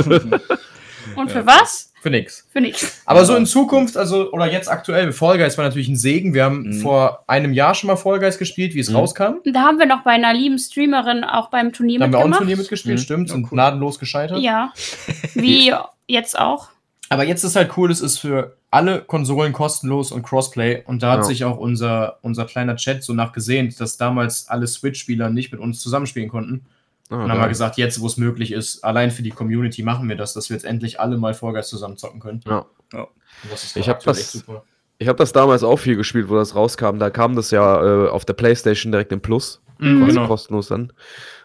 Und für was? Für nix. Für nichts. Aber so in Zukunft, also, oder jetzt aktuell, Fall Guys war natürlich ein Segen. Wir haben Mhm. vor einem Jahr schon mal Fall Guys gespielt, wie es Mhm. rauskam. Da haben wir noch bei einer lieben Streamerin auch beim Turnier Da haben wir auch ein. Turnier mitgespielt, Mhm. stimmt, Ja, und cool. gnadenlos gescheitert. Ja. [LAUGHS] Wie jetzt auch. Aber jetzt ist halt cool, es ist für alle Konsolen kostenlos und Crossplay. Und da hat Ja. sich auch unser, unser kleiner Chat so nachgesehnt, dass damals alle Switch-Spieler nicht mit uns zusammenspielen konnten. Ah, Und dann haben geil. wir gesagt, jetzt, wo es möglich ist, allein für die Community machen wir das, dass wir jetzt endlich alle mal Fall Guys zusammen zocken können. Ja. Ja. Und Das Ich hab das- echt super. Ich habe das damals auch viel gespielt, wo das rauskam. Da kam das ja äh, auf der Playstation direkt im Plus. Mhm, genau. kostenlos dann.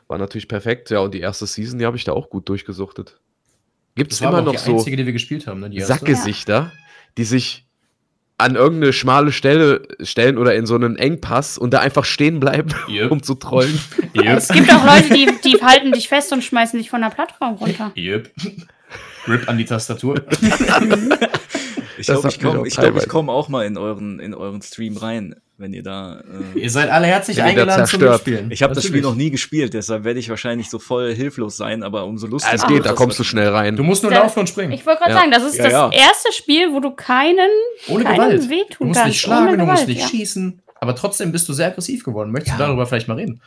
War natürlich perfekt. Ja, und die erste Season, die habe ich da auch gut durchgesuchtet. Gibt es immer noch die so einzige, die wir gespielt haben, ne? Sackgesichter, die sich an irgendeine schmale Stelle stellen oder in so einen Engpass und da einfach stehen bleiben, [LAUGHS] Yep. um zu trollen? Yep. Es gibt auch Leute, die, die halten dich fest und schmeißen dich von der Plattform runter. Yep. Rip an die Tastatur. Ich glaube, ich komme ich glaub, ich komm auch mal in euren, in euren Stream rein, wenn ihr da. Äh, Ihr seid alle herzlich eingeladen zum. Mitspielen. ich habe das Spiel noch nie gespielt, deshalb werde ich wahrscheinlich so voll hilflos sein, aber umso lustiger. Es geht, da kommst du schnell rein. Du musst nur laufen und springen. Ich wollte gerade Ja. sagen, das ist Ja, das ja. erste Spiel, wo du keinen, Ohne keinem Gewalt. wehtun Du musst kannst. nicht schlagen, Ohne du musst Gewalt, nicht ja. schießen. Aber trotzdem bist du sehr aggressiv geworden. Möchtest du darüber vielleicht mal reden?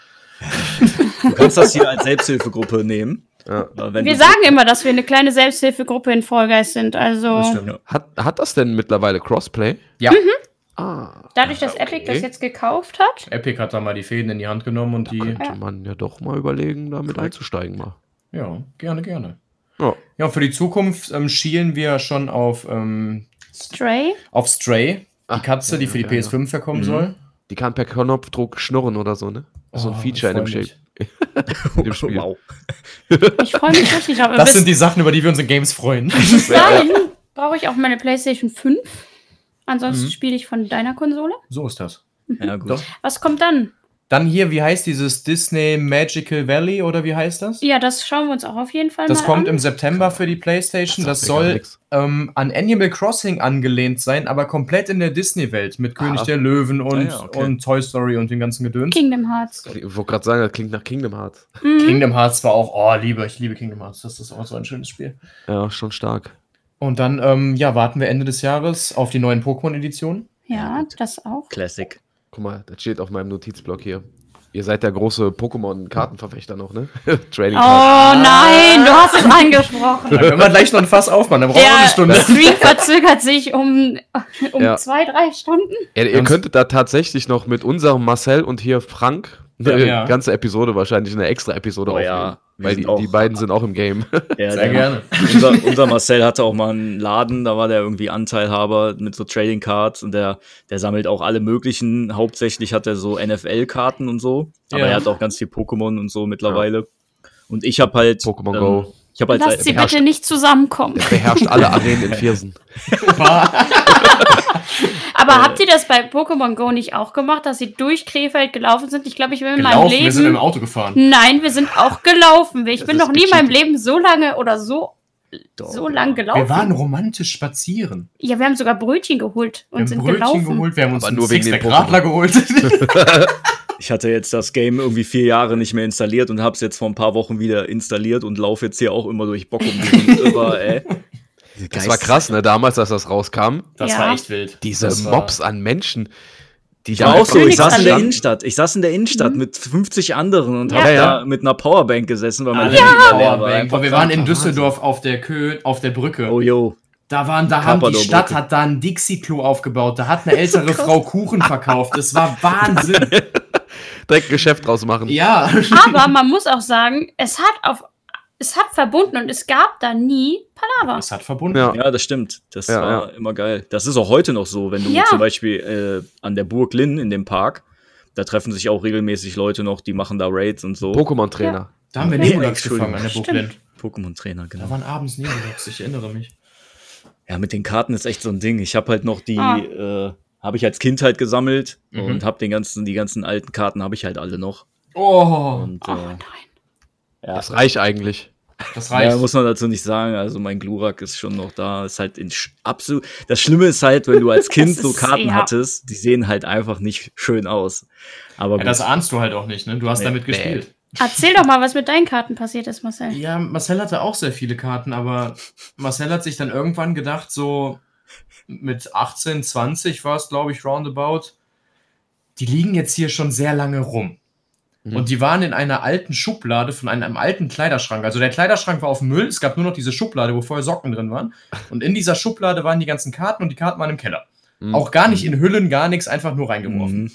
Du kannst das hier als Selbsthilfegruppe nehmen. Ja. Wir sagen immer, dass wir eine kleine Selbsthilfegruppe in Fall Guys sind. Also Das stimmt. Hat, hat das denn mittlerweile Crossplay? Ja. Ah, dadurch, dass Okay. Epic das jetzt gekauft hat, Epic hat da mal die Fäden in die Hand genommen und die. könnte man ja doch mal überlegen, damit einzusteigen mal. Ja, gerne, gerne. Ja. Ja, für die Zukunft ähm, schielen wir schon auf, ähm, Stray. auf Stray, die Ach, Katze, die für die ja, ja. PS5 verkommen Mhm. soll. Die kann per Knopfdruck schnurren oder so, ne? So ein Oh, Feature in dem Shape. dem [LAUGHS] Spiel. wow. Ich freue mich richtig. Aber Das sind die Sachen, über die wir uns in Games freuen. bis dahin [LAUGHS] brauche ich auch meine PlayStation 5. Ansonsten Mhm. spiele ich von deiner Konsole. so ist das. Ja, gut. Doch. Was kommt dann? Dann hier, wie heißt dieses Disney Magical Valley oder wie heißt das? Ja, das schauen wir uns auch auf jeden Fall Das mal kommt an. im September für die PlayStation. Das, gar soll ähm, an Animal Crossing angelehnt sein, aber komplett in der Disney-Welt mit König Ah. der Löwen und, Ah ja, okay. und Toy Story und dem ganzen Gedöns. Kingdom Hearts. Ich wollte gerade sagen, das klingt nach Kingdom Hearts. Mhm. Kingdom Hearts war auch, oh, liebe, ich liebe Kingdom Hearts. Das ist auch so ein schönes Spiel. Ja, schon stark. Und dann, ähm, ja, warten wir Ende des Jahres auf die neuen Pokémon-Editionen. Ja, das auch. Classic. Guck mal, das steht auf meinem Notizblock hier. Ihr seid der große Pokémon-Kartenverfechter noch, ne? [LAUGHS] Trading Oh nein, du hast es [LAUGHS] angesprochen. Da können wir gleich noch ein Fass aufmachen, dann brauchen wir eine Der Stunde. Stream verzögert sich um, um Ja. zwei, drei Stunden. Ihr, ihr könntet da tatsächlich noch mit unserem Marcel und hier Frank Ja, eine ja. ganze Episode, wahrscheinlich eine extra Episode Oh ja, aufnehmen. wir Weil die, auch- die beiden sind auch im Game. [LAUGHS] Ja, Sehr der- gerne. Unser, unser Marcel hatte auch mal einen Laden, da war der irgendwie Anteilhaber mit so Trading Cards und der, der sammelt auch alle möglichen. Hauptsächlich hat er so NFL-Karten und so, aber Ja. er hat auch ganz viel Pokémon und so mittlerweile. Und ich habe halt Pokémon ähm, Go. Ich habe halt Lasst sie bitte nicht zusammenkommen. Der beherrscht alle Arenen in Viersen. [LAUGHS] Aber Äh. habt ihr das bei Pokémon Go nicht auch gemacht, dass sie durch Krefeld gelaufen sind? Ich glaube, ich bin in meinem Leben. wir sind im Auto gefahren. Nein, wir sind auch gelaufen. Ich Das bin noch nie in meinem. Leben so lange oder so, Doch, so lang gelaufen. Wir waren romantisch spazieren. ja, wir haben sogar Brötchen geholt und Wir haben sind Brötchen gelaufen. geholt, wir haben uns Aber nur wegen den Radler geholt. [LAUGHS] [LAUGHS] Ich hatte jetzt das Game irgendwie vier Jahre nicht mehr installiert und habe es jetzt vor ein paar Wochen wieder installiert und laufe jetzt hier auch immer durch Bock um die über, ey. [LAUGHS] Das war krass, ne? Damals, als das rauskam. Das Ja. war echt wild. Diese Mobs an Menschen, die Ich war auch so, ich saß in der. Innenstadt. Ich saß in der Innenstadt mit 50 anderen und Ja. hab Ja, ja. da mit einer Powerbank gesessen, weil mein Alle Handy mit leer Powerbank. war. Wir waren in Düsseldorf auf der Kö auf der Brücke. Oh, yo. Da waren, da haben die. Stadt hat da ein Dixie-Klo aufgebaut. Da hat eine [LAUGHS] ältere Frau Kuchen verkauft. Das war Wahnsinn. [LAUGHS] direkt Geschäft draus machen. ja. Aber man muss auch sagen, es hat auf es hat verbunden und es gab da nie Palaver. Es hat verbunden. Ja. Ja, das stimmt. Das Ja, war immer geil. Das ist auch heute noch so, wenn du Ja. zum Beispiel äh, an der Burg Linn in dem Park, da treffen sich auch regelmäßig Leute noch, die machen da Raids und so. Pokémon-Trainer. Da haben wir Nebulax gefangen an der Stimmt. Burglind. Pokémon-Trainer, Da genau. waren abends Nebulax, ich erinnere mich. Ja, mit den Karten ist echt so ein Ding. Ich habe halt noch die, Ah. äh, habe ich als Kind halt gesammelt Mhm. und habe den ganzen, die ganzen alten Karten habe ich halt alle noch. Oh. Und Oh äh, nein. Ja. Das reicht eigentlich. Das reicht. Ja, muss man dazu nicht sagen. Also mein Glurak ist schon noch da. Ist halt in sch- absolut. Das Schlimme ist halt, wenn du als [LAUGHS] Kind so Karten ja. hattest, die sehen halt einfach nicht schön aus. Aber ja, das ahnst du halt auch nicht, ne? Du hast Nee. damit gespielt. Erzähl doch mal, was mit deinen Karten passiert ist, Marcel. Ja, Marcel hatte auch sehr viele Karten, aber Marcel hat sich dann irgendwann gedacht, so mit 18, 20 war es, glaube ich, roundabout, die liegen jetzt hier schon sehr lange rum. Mhm. Und die waren in einer alten Schublade von einem, einem alten Kleiderschrank. Also der Kleiderschrank war auf Müll, es gab nur noch diese Schublade, wo vorher Socken drin waren. Und in dieser Schublade waren die ganzen Karten und die Karten waren im Keller. Mhm. Auch gar nicht in Hüllen, gar nichts, einfach nur reingeworfen. Mhm.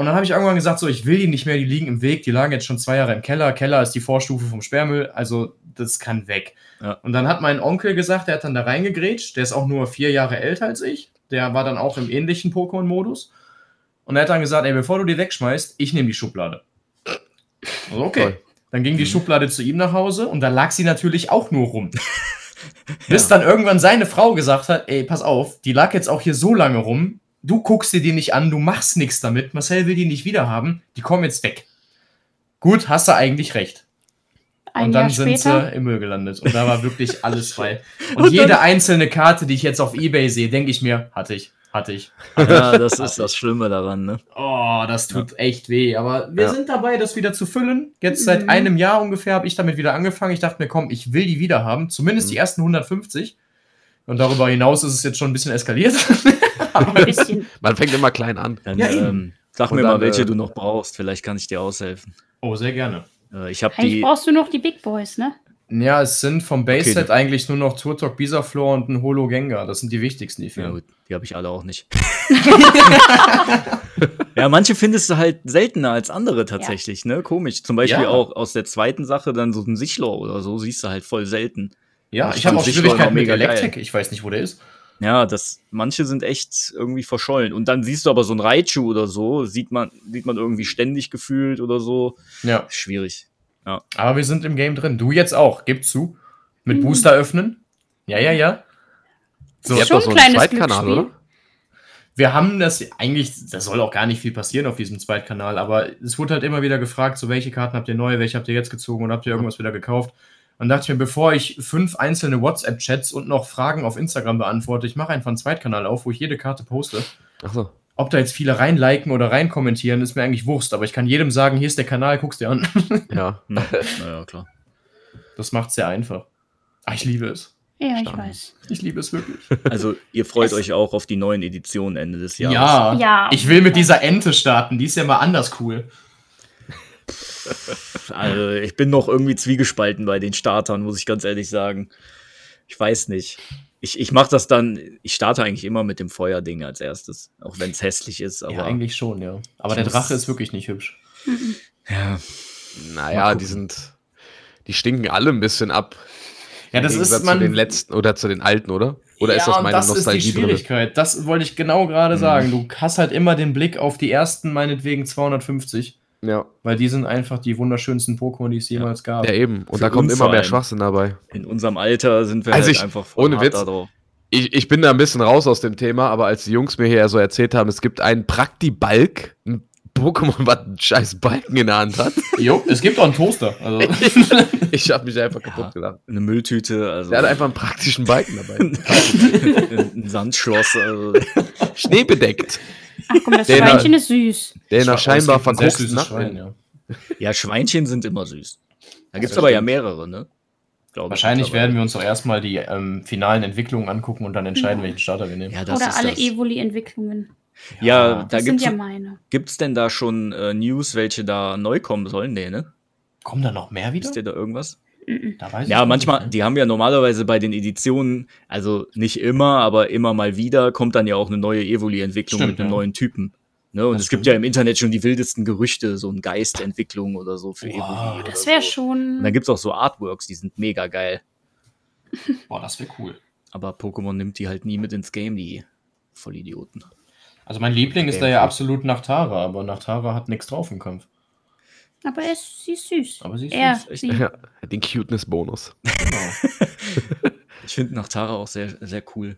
Und dann habe ich irgendwann gesagt, so, ich will die nicht mehr, die liegen im Weg, die lagen jetzt schon zwei Jahre im Keller. Keller ist die Vorstufe vom Sperrmüll, also das kann weg. Ja. Und dann hat mein Onkel gesagt, der hat dann da reingegrätscht, der ist auch nur vier Jahre älter als ich, der war dann auch im ähnlichen Pokémon-Modus. Und er hat dann gesagt, ey, bevor du die wegschmeißt, ich nehme die Schublade. Also okay. Toll. Dann ging die Schublade zu ihm nach Hause und da lag sie natürlich auch nur rum. [LAUGHS] Bis dann irgendwann seine Frau gesagt hat, ey, pass auf, die lag jetzt auch hier so lange rum, du guckst dir die nicht an, du machst nichts damit, Marcel will die nicht wiederhaben, die kommen jetzt weg. Gut, hast du eigentlich recht. Ein und dann Jahr sind später. sie im Müll gelandet. Und da war wirklich [LAUGHS] alles frei. Und, jede einzelne Karte, die ich jetzt auf Ebay sehe, denke ich mir, hatte ich, hatte ich. Ja, das ist das Schlimme daran, ne? Oh, das tut echt weh. Aber wir Ja. sind dabei, das wieder zu füllen. Jetzt seit Mhm. einem Jahr ungefähr habe ich damit wieder angefangen. Ich dachte mir, komm, ich will die wieder haben. Zumindest Mhm. die ersten 150. Und darüber hinaus ist es jetzt schon ein bisschen eskaliert. [LAUGHS] Ein bisschen. [LAUGHS] Man fängt immer klein an. Dann Ja, ähm, sag Und mir dann, mal, welche äh, du noch brauchst. Vielleicht kann ich dir aushelfen. oh, sehr gerne. Äh, ich habe Eigentlich die. brauchst du noch die Big Boys, ne? Ja, es sind vom Base-Set Okay, eigentlich nur noch Turtok, Bisaflor und ein Holo Gengar. Das sind die wichtigsten, die Ja, fehlen. gut, die habe ich alle auch nicht. [LAUGHS] ja, manche findest du halt seltener als andere tatsächlich, ne? Komisch. Zum Beispiel Ja. auch aus der zweiten Sache dann so ein Sichlor oder so, siehst du halt voll selten. Ja, Ich ich habe auch Schwierigkeiten mit mega Elektrik. geil. Ich weiß nicht, wo der ist. Ja, das, manche sind echt irgendwie verschollen. Und dann siehst du aber so ein Raichu oder so, sieht man, sieht man irgendwie ständig gefühlt oder so. Ja, Schwierig. aber wir sind im Game drin. Du jetzt auch, gib zu. Mit Mhm. Booster öffnen. Ja, ja, ja. So, Ihr habt schon doch so ein einen kleines Zweitkanal, oder? Wir haben das eigentlich, da soll auch gar nicht viel passieren auf diesem Zweitkanal, aber es wurde halt immer wieder gefragt, so welche Karten habt ihr neu, welche habt ihr jetzt gezogen und habt ihr irgendwas wieder gekauft? Und dachte ich mir, bevor ich fünf einzelne WhatsApp-Chats und noch Fragen auf Instagram beantworte, ich mache einfach einen Zweitkanal auf, wo ich jede Karte poste. Achso. Ob da jetzt viele reinliken oder reinkommentieren, ist mir eigentlich Wurst, aber ich kann jedem sagen, hier ist der Kanal, guck's dir an. [LAUGHS] Ja. Hm. naja, klar. Das macht sehr einfach. Ah, ich liebe es. Ja, ich weiß. Ich liebe es wirklich. Also, ihr freut Es- euch auch auf die neuen Editionen Ende des Jahres. Ja. Ja. Ich will mit dieser Ente starten, die ist ja mal anders cool. [LAUGHS] Also, ich bin noch irgendwie zwiegespalten bei den Startern, muss ich ganz ehrlich sagen. Ich weiß nicht. Ich, ich mache das dann, ich starte eigentlich immer mit dem Feuerding als erstes, auch wenn es hässlich ist. Aber ja, eigentlich schon, ja. Aber der Drache ist wirklich nicht hübsch. [LAUGHS] ja, Naja, die sind. Die stinken alle ein bisschen ab. Ja, das ist man. zu den letzten oder zu den alten, oder? Oder ist ja, das und meine das ist die Nostalgie drin? Schwierigkeit. Das wollte ich genau gerade Mhm. sagen. Du hast halt immer den Blick auf die ersten, meinetwegen 250, Ja. weil die sind einfach die wunderschönsten Pokémon, die es jemals gab. ja, eben. Und Für da kommt immer mehr. Schwachsinn dabei. in unserem Alter sind wir Also halt ich- einfach voll ohne Witz, da drauf. Ich, ich bin da ein bisschen raus aus dem Thema, aber als die Jungs mir hier so erzählt haben, es gibt einen Praktibalk, ein Pokémon, [LAUGHS] was einen scheiß Balken in der Hand hat. Jo, es gibt auch einen Toaster. Also, [LAUGHS] ich habe mich einfach kaputt Ja. gelacht. Eine Mülltüte, also Der hat einfach einen praktischen Balken dabei. [LAUGHS] ein Sandschloss. Also, Schneebedeckt. Ach komm, das Den- Schweinchen ist süß. Der Es scheinbar gibt Nacht. Schwein, ja. ja, Schweinchen sind immer süß. Da gibt es aber ja mehrere, ne? Glaube ich Wahrscheinlich werden wir uns doch erstmal die ähm, finalen Entwicklungen angucken und dann entscheiden, welchen Starter wir nehmen. Ja, das Oder ist alle. Evoli-Entwicklungen. Ja, da Das sind gibt's, ja meine. gibt's denn da schon äh, News, welche da neu kommen sollen? Nee, ne? Kommen da noch mehr wieder? Wisst ihr da irgendwas? Mhm. Da weiß ich Ja, nicht, manchmal, ne? die haben ja normalerweise bei den Editionen, also nicht immer, aber immer mal wieder, kommt dann ja auch eine neue Evoli-Entwicklung mit einem ja. neuen Typen. Ne? Und Das es gibt stimmt. ja im Internet schon die wildesten Gerüchte, so ein Geistentwicklung oder so für Wow, Evoli. Das oder wäre so. schon. Und dann gibt's auch so Artworks, die sind mega geil. [LAUGHS] Boah, das wäre cool. Aber Pokémon nimmt die halt nie mit ins Game, die Vollidioten. Also mein Liebling ist da ja absolut Nachtara, aber Nachtara hat nichts drauf im Kampf. Aber er ist, sie ist süß. Aber sie ist er, süß, echt. sie. Ja, den Cuteness-Bonus. Genau. [LAUGHS] Ich finde Nachtara auch sehr, sehr cool.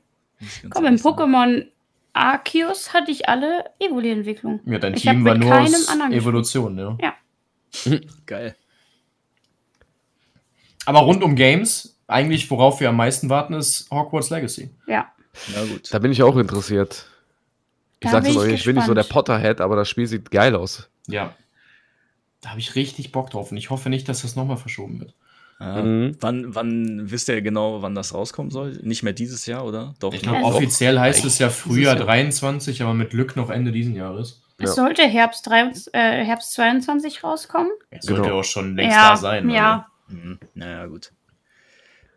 Komm, sagen. Pokémon Arceus hatte ich alle Evoli-Entwicklungen. Ja, dein Ich Team war nur aus Evolution, ja. [LAUGHS] Geil. Aber rund um Games, eigentlich worauf wir am meisten warten, ist Hogwarts Legacy. Ja. Na gut. Da bin ich auch interessiert. Ich Da sag's bin euch, ich bin nicht so der. Potterhead, aber das Spiel sieht geil aus. Ja. Da habe ich richtig Bock drauf und ich hoffe nicht, dass das nochmal verschoben wird. Ja. Mhm. Wann, wann wisst ihr genau, wann das rauskommen soll? Nicht mehr dieses Jahr, oder? Doch. Ich ne? glaube, Also- offiziell heißt es ja Frühjahr Jahr. 23, aber mit Glück noch Ende diesen Jahres. Es Ja. sollte Herbst, 23, äh, Herbst 22 rauskommen. Es sollte Genau. auch schon längst ja, da sein. ja. Mhm. Naja, gut.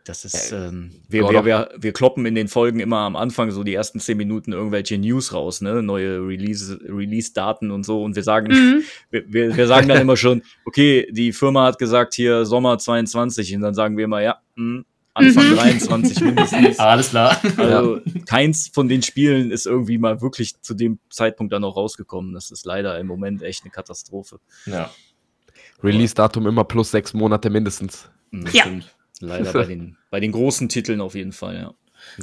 Das ist, ähm, wir, wir, wir, wir kloppen in den Folgen immer am Anfang so die ersten zehn Minuten irgendwelche News raus, ne? Neue Release- Release-Daten und so. Und wir sagen, Mhm. [LAUGHS] wir, wir, sagen dann immer schon, okay, die Firma hat gesagt hier Sommer 22 und dann sagen wir immer, ja, mh, Anfang Mhm. 23 mindestens. [LAUGHS] Alles klar. Also keins von den Spielen ist irgendwie mal wirklich zu dem Zeitpunkt dann auch rausgekommen. Das ist leider im Moment echt eine Katastrophe. Ja, Release-Datum immer plus sechs Monate mindestens. Mhm. Ja. stimmt. Leider [LAUGHS] bei den, bei den großen Titeln auf jeden Fall, ja.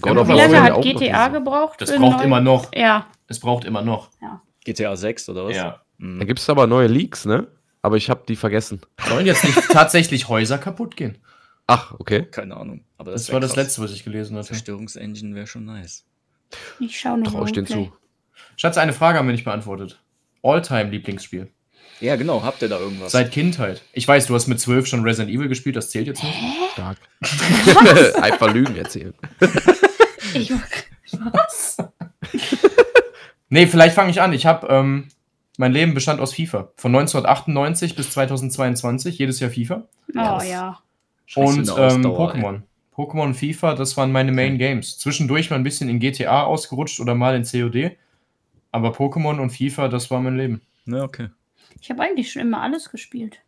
God Ja, of Wie lange ja hat auch noch GTA gebraucht? Das braucht immer noch. Ja. Es braucht immer noch. GTA 6 oder was? Ja. Mhm. Da gibt es aber neue Leaks, ne? Aber ich habe die vergessen. Sollen jetzt nicht [LAUGHS] tatsächlich Häuser kaputt gehen? Ach, okay. Keine Ahnung. Aber Das, wär war das letzte, was ich gelesen hatte. Zerstörungsengine wäre schon nice. Ich schaue nur Trau ich den zu. Schatz, eine Frage haben wir nicht beantwortet. All-Time-Lieblingsspiel. Ja, genau. Habt ihr da irgendwas? Seit Kindheit. Ich weiß, du hast mit 12 schon Resident Evil gespielt, das zählt jetzt nicht. Stark. [LAUGHS] Einfach Lügen erzählen. [LAUGHS] Ich, was? Nee, vielleicht fange ich an. Ich habe, ähm, mein Leben bestand aus FIFA. Von 1998 bis 2022, jedes Jahr FIFA. Oh ja. Und ähm. Pokémon. Pokémon und FIFA, das waren meine Main Games. Zwischendurch mal ein bisschen in GTA ausgerutscht oder mal in COD. Aber Pokémon und FIFA, das war mein Leben. Ja, okay. Ich habe eigentlich schon immer alles gespielt.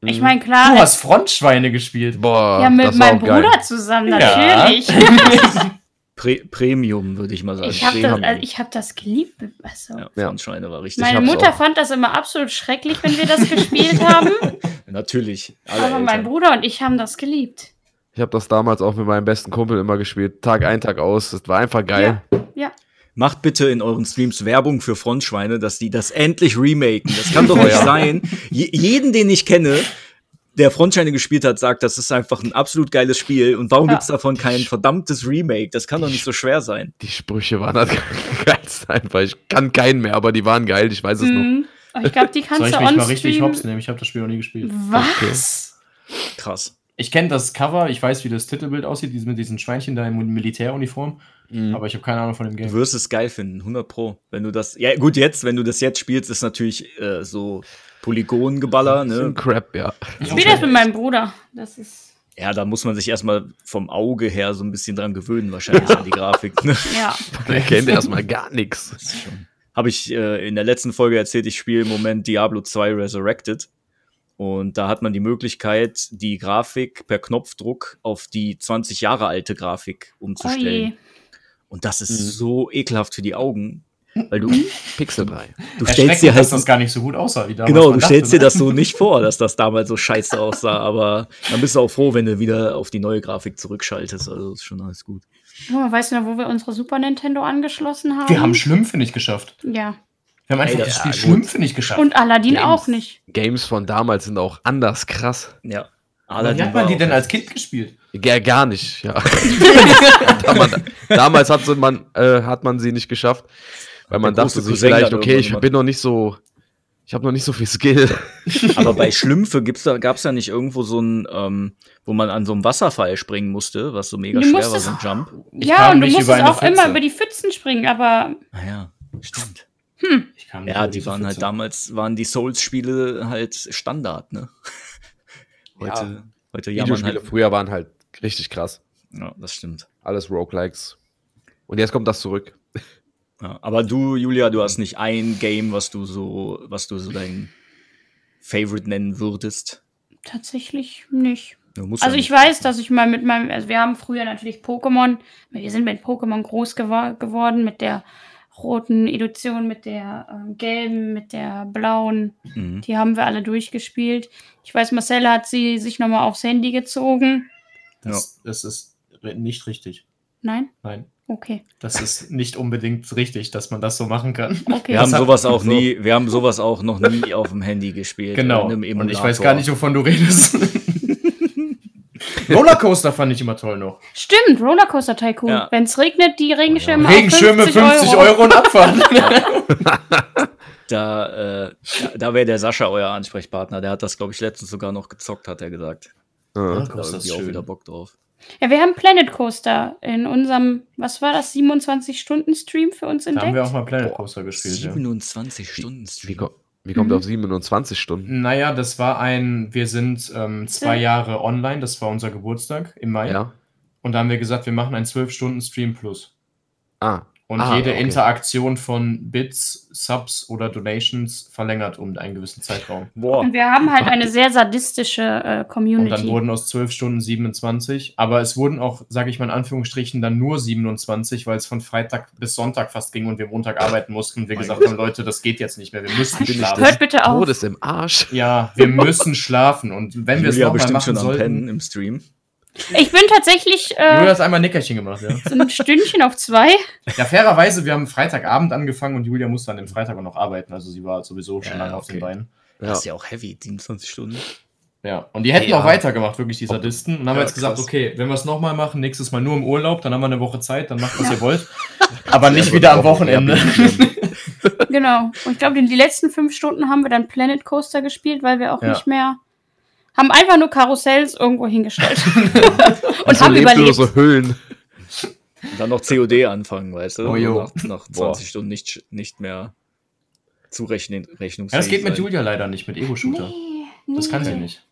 Mhm. Ich meine, klar, Du hast Frontschweine gespielt. Boah, ja, mit das war meinem auch geil. Bruder zusammen, Ja. natürlich. [LAUGHS] Pre Premium, würde ich mal sagen. Ich habe das, also ich hab das geliebt. Also. ja, Ja. Frontschweine war richtig. Meine Mutter auch. fand das immer absolut schrecklich, wenn wir das gespielt haben. [LAUGHS] Natürlich. Aber mein Eltern. Bruder und ich haben das geliebt. Ich habe das damals auch mit meinem besten Kumpel immer gespielt. Tag ein, Tag aus. Das war einfach geil. Ja. Macht bitte in euren Streams Werbung für Frontschweine, dass die das endlich remaken. Das kann doch [LAUGHS] nicht sein. Je jeden, den ich kenne, der Frontschweine gespielt hat, sagt, das ist einfach ein absolut geiles Spiel. Und warum Ja. gibt's davon kein verdammtes Remake? Das kann doch nicht so schwer sein. Die Sprüche waren [LAUGHS] das geilste einfach. Ich kann keinen mehr, aber die waren geil. Ich weiß es noch. Mhm. Aber Ich glaube, die kannst Soll ich du mich mal richtig hops nehmen? Ich habe das Spiel noch nie gespielt. Was? Krass. Ich kenne das Cover, ich weiß, wie das Titelbild aussieht, mit diesen Schweinchen da in Militäruniform, Mhm. aber ich habe keine Ahnung von dem Du Game. wirst es geil finden, 100 Pro. Wenn du das, ja gut, jetzt, wenn du das jetzt spielst, ist natürlich äh, so Polygongeballer, So ein ne? Crap, ja. Ich spiele das mit meinem Bruder. Das ist. Ja, da muss man sich erstmal vom Auge her so ein bisschen dran gewöhnen, wahrscheinlich an die [LAUGHS] Grafik. Ne? Ja. [LAUGHS] Der kennt erstmal gar nichts. Habe ich äh, in der letzten Folge erzählt, ich spiele im Moment Diablo 2 Resurrected. Und da hat man die Möglichkeit, die Grafik per Knopfdruck auf die 20 Jahre alte Grafik Oh umzustellen. je. Und das ist Mhm. so ekelhaft für die Augen. Weil du, [LAUGHS] Pixelbrei. du stellst dir dass halt das gar nicht so gut aussah wie damals. Genau, du stellst dir ne? das so nicht vor, dass das damals so scheiße aussah, aber dann bist du auch froh, wenn du wieder auf die neue Grafik zurückschaltest. Also ist schon alles gut. Guck mal, weißt du noch, wo wir unsere Super Nintendo angeschlossen haben? Wir haben Schlümpfe nicht geschafft. Ja. Wir haben einfach Ey, das ja, Spiel gut. Schlümpfe nicht geschafft. Und Aladdin Games. auch nicht. Games von damals sind auch anders krass. Ja. Aber wie hat man die denn als. Kind gespielt? Ja, gar nicht, ja. [LAUGHS] damals, damals hat, man, äh, hat man sie nicht geschafft, weil man dachte sich Cousin vielleicht, okay, ich bin noch nicht so, ich habe noch nicht so viel Skill. [LAUGHS] Aber bei Schlümpfe gibt's da, gab's da nicht irgendwo so ein, ähm, wo man an so einem Wasserfall springen musste, was so mega Du schwer war, so ein Jump? Ich ja, und du musstest auch immer Pfütze. über die Pfützen springen, aber Ah ja, stimmt. Ich kam nicht Ja, über die waren halt damals, waren die Souls-Spiele halt Standard, ne? [LAUGHS] Heute, heute jammern Videospiele halt. früher waren halt richtig krass. Ja, das stimmt. Alles Roguelikes. Und jetzt kommt das zurück. Ja, aber du, Julia, du hast nicht ein Game, was du so, was du so dein Favorite nennen würdest. tatsächlich nicht. Also ja ich nicht. weiß, dass ich mal mit meinem, also wir haben früher natürlich Pokémon, wir sind mit Pokémon groß gewo geworden, mit der roten Edition, mit der ähm, gelben, mit der blauen. Mhm. Die haben wir alle durchgespielt. Ich weiß, Marcel hat sie sich nochmal aufs Handy gezogen. Das, das ist nicht richtig. Nein? Nein, Okay. das ist nicht unbedingt richtig, dass man das so machen kann. Okay. Wir haben sowas auch so. nie, wir haben sowas auch noch nie auf dem Handy gespielt. Genau. Und ich weiß gar nicht, wovon du redest. [LAUGHS] Rollercoaster fand ich immer toll noch. Stimmt, Rollercoaster Tycoon. Ja. Wenn es regnet, die Regenschirme. Oh, ja. Regenschirme 50, 50 Euro. Euro. und abfahren. [LAUGHS] da äh, da wäre der Sascha euer Ansprechpartner. Der hat das, glaube ich, letztens sogar noch gezockt, hat er gesagt. Ah. Ja, hat das irgendwie auch wieder Bock drauf. Ja, wir haben Planet Coaster in unserem, was war das, 27-Stunden-Stream für uns entdeckt. Da haben wir auch mal Planet Coaster gespielt. 27-Stunden-Stream. Wie, kommt Mhm. er auf 27 Stunden? Naja, das war ein, wir sind ähm, zwei Jahre online, das war unser Geburtstag im Mai. Ja. Und da haben wir gesagt, wir machen einen 12-Stunden-Stream plus. Ah. Und Ah, jede okay. Interaktion von Bits, Subs oder Donations verlängert um einen gewissen Zeitraum. Boah. Und wir haben halt eine sehr sadistische äh, Und Community. dann wurden aus 12 Stunden 27, aber es wurden auch, sage ich mal in Anführungsstrichen, dann nur 27, weil es von Freitag bis Sonntag fast ging und wir Montag arbeiten mussten und wir gesagt haben, Leute, das geht jetzt nicht mehr, wir müssen schlafen. Hört bitte auf. Todes im Arsch. Ja, wir müssen schlafen und wenn wir es nochmal bestimmt machen schon am Pennen sollten... im Stream. Ich bin tatsächlich Julia äh, hat einmal ein Nickerchen gemacht, ja. so ein Stündchen auf zwei. Ja, fairerweise, wir haben Freitagabend angefangen und Julia musste an dem Freitag auch noch arbeiten, also sie war sowieso schon Ja, lange auf okay. den Beinen. Das Ja. ist ja auch heavy, 27 Stunden. Ja, und die hätten Ja. auch weitergemacht, wirklich, die Sadisten. Und dann haben wir Ja, jetzt gesagt, krass. okay, wenn wir es nochmal machen, nächstes Mal nur im Urlaub, dann haben wir eine Woche Zeit, dann macht, was ihr wollt. [LAUGHS] Aber nicht wieder am Wochenende. Genau. Und ich glaube, die letzten fünf Stunden haben wir dann Planet Coaster gespielt, weil wir auch Ja. nicht mehr. Haben einfach nur Karussells irgendwo hingestellt. [LAUGHS] und Also haben überlebt. Hüllen. Und dann noch COD anfangen, weißt du? Oh, jo. nach, nach 20 Stunden nicht, nicht mehr zurechnen, Ja, rechnungsfähig das geht mit. Julia leider nicht, mit Ego-Shooter. Nee, Das kann sie nee. nicht.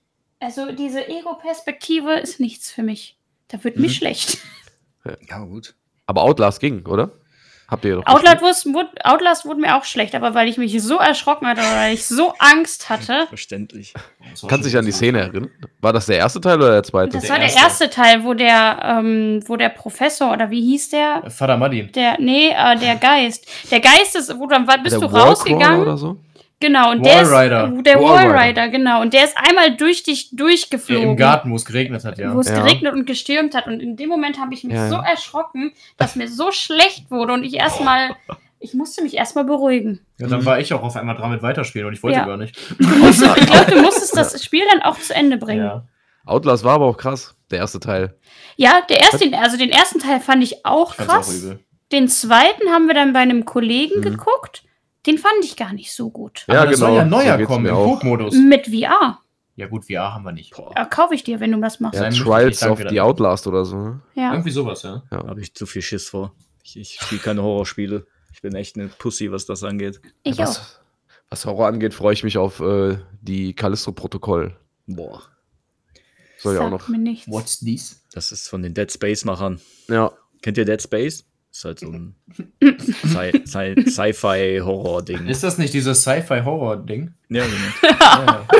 Also diese Ego-Perspektive ist nichts für mich. Da wird Mhm. mir schlecht. Ja, gut. Aber Outlast ging, oder? Habt ihr doch. Outlast, wurde, Outlast wurde mir auch schlecht, aber weil ich mich so erschrocken hatte, weil ich so Angst hatte. [LAUGHS] Verständlich. Kannst dich an die. Szene erinnern? War das der erste Teil oder der zweite? Das Der war der erste. erste Teil, wo der, ähm, wo der Professor oder wie hieß der? Vater Madin. Der, nee, äh, der Geist. Der Geist ist, wo dann war- bist der du Wallcrawler rausgegangen. oder so? Genau, und Wall der Rider. ist, der Wall Wall Rider. Rider, genau. Und der ist einmal durch dich Ja, durchgeflogen. Im Garten, wo es geregnet hat, ja. Wo es Ja. geregnet und gestürmt hat. Und in dem Moment habe ich mich Ja, so ja. erschrocken, dass mir so schlecht wurde und ich erstmal, [LAUGHS] ich musste mich erstmal beruhigen. ja. Dann war ich auch auf einmal dran mit weiterspielen und ich wollte Ja. gar nicht. Du musstest, [LAUGHS] ich glaube, du musstest das Spiel dann auch zu Ende bringen. Ja, Ja. Outlast war aber auch krass, der erste Teil. der erste, also den ersten Teil fand ich auch Ich auch krass. übel. Den zweiten haben wir dann bei einem Kollegen Mhm. geguckt. Den fand ich gar nicht so gut. Aber das soll ja so neuer geht's kommen mir im auch. Coop-Modus. Mit VR. Ja gut, VR haben wir nicht. Ja, kaufe ich dir, wenn du das machst. Ja, Trials of the. Outlast oder so. ne? Ja. Irgendwie sowas, ja. da habe ich zu viel Schiss vor. Ich, ich spiele keine Horrorspiele. Ich bin echt eine Pussy, was das angeht. Ich auch. was, was Horror angeht, freue ich mich auf äh, die Callisto-Protokoll. Boah, Soll ja auch noch. mir nichts. What's this? das ist von den Dead Space-Machern. Ja, Kennt ihr Dead Space? Ist halt so ein [LAUGHS] Sci- Sci- Sci-Fi-Horror-Ding. Ist das nicht dieses Sci-Fi-Horror-Ding? Ja, genau. ja. [LAUGHS]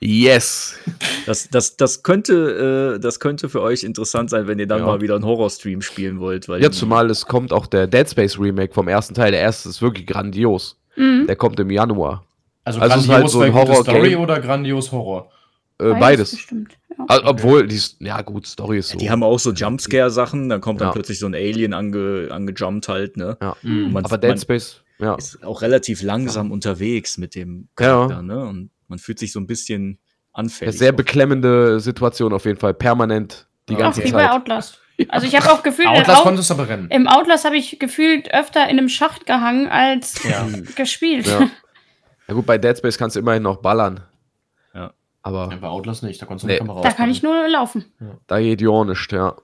yes. Das, das, das, könnte, äh, das könnte für euch interessant sein, wenn ihr dann Ja. mal wieder einen Horror-Stream spielen wollt. Weil Ja, zumal es kommt auch der Dead Space Remake vom ersten Teil. Der erste ist wirklich grandios. Mhm. Der kommt im Januar. Also, Also es ist grandios halt so ein gute Horror-Game. Story oder grandios Horror? Äh, beides. Bestimmt. Ja. Also, Obwohl, die, ja gut, Story ist so. Die haben auch so Jumpscare-Sachen, dann kommt dann Ja. plötzlich so ein Alien ange, angejumpt halt, ne? ja. Mhm. Man, Aber Dead Space, ja. ist auch relativ langsam unterwegs mit dem Ja. Charakter, ne? Und man fühlt sich so ein bisschen Ja, anfällig. sehr auch. beklemmende Situation auf jeden Fall. Permanent die Ja, Auch ganze wie bei Zeit. Outlast. Also ich habe auch gefühlt, Outlast im, konntest du aber rennen. im Outlast habe ich gefühlt öfter in einem Schacht gehangen als Ja. gespielt. Ja. ja gut, bei Dead Space kannst du immerhin noch ballern. Ja. Aber Ja, bei Outlast nicht, da konntest du Nee. eine Kamera Da kann ich nur laufen. da geht ja nicht, ja.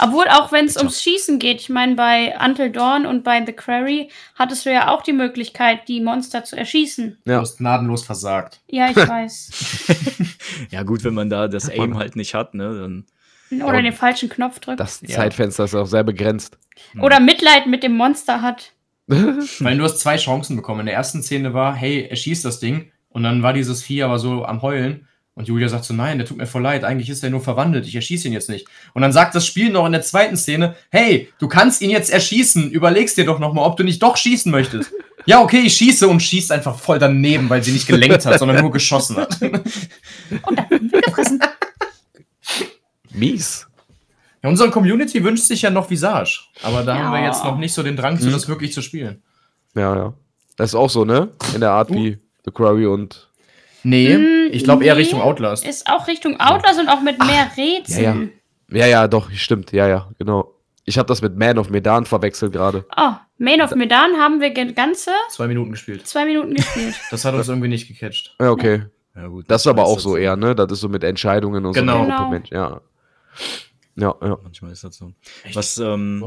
Obwohl, auch wenn es ums Schießen geht, ich meine, bei Until Dawn und bei The Quarry hattest du ja auch die Möglichkeit, die Monster zu erschießen. Du Ja. hast gnadenlos versagt. Ja, ich [LAUGHS] weiß. [LAUGHS] Ja, gut, wenn man da das Aim halt nicht hat, ne? Dann Oder den falschen Knopf drückt. Das Ja. Zeitfenster ist auch sehr begrenzt. Oder Mitleid mit dem Monster hat. [LAUGHS] Weil du hast zwei Chancen bekommen. In der ersten Szene war, hey, er schießt das Ding. Und dann war dieses Vieh aber so am Heulen. Und Julia sagt so, nein, der tut mir voll leid. Eigentlich ist er nur verwandelt. Ich erschieße ihn jetzt nicht. Und dann sagt das Spiel noch in der zweiten Szene, hey, du kannst ihn jetzt erschießen. Überlegst dir doch nochmal, ob du nicht doch schießen möchtest. ja, okay, ich schieße und schießt einfach voll daneben, weil sie nicht gelenkt hat, sondern nur geschossen hat. Und dann gefressen. Mies. Ja, unsere Community wünscht sich ja noch Visage. Aber da Ja. haben wir jetzt noch nicht so den Drang zu, Mhm. das wirklich zu spielen. Ja, ja. Das ist auch so, ne? In der Art Uh. wie The Quarry und. Nee, Mm, ich glaube eher nee. Richtung Outlast. Ist auch Richtung Outlast und auch mit mehr Rätseln. Ja, ja, doch, stimmt. Ja, ja, genau. Ich habe das mit Man of Medan verwechselt gerade. Oh, Main of Medan haben wir ganze Zwei Minuten gespielt. zwei Minuten gespielt. [LAUGHS] Das hat uns irgendwie nicht gecatcht. Ja, okay. Ja, gut, Das ist aber auch so eher, ne? Das ist so mit Entscheidungen und Genau. so. Genau. Mensch- Ja. Ja, ja. Manchmal ist das so. Was, ähm,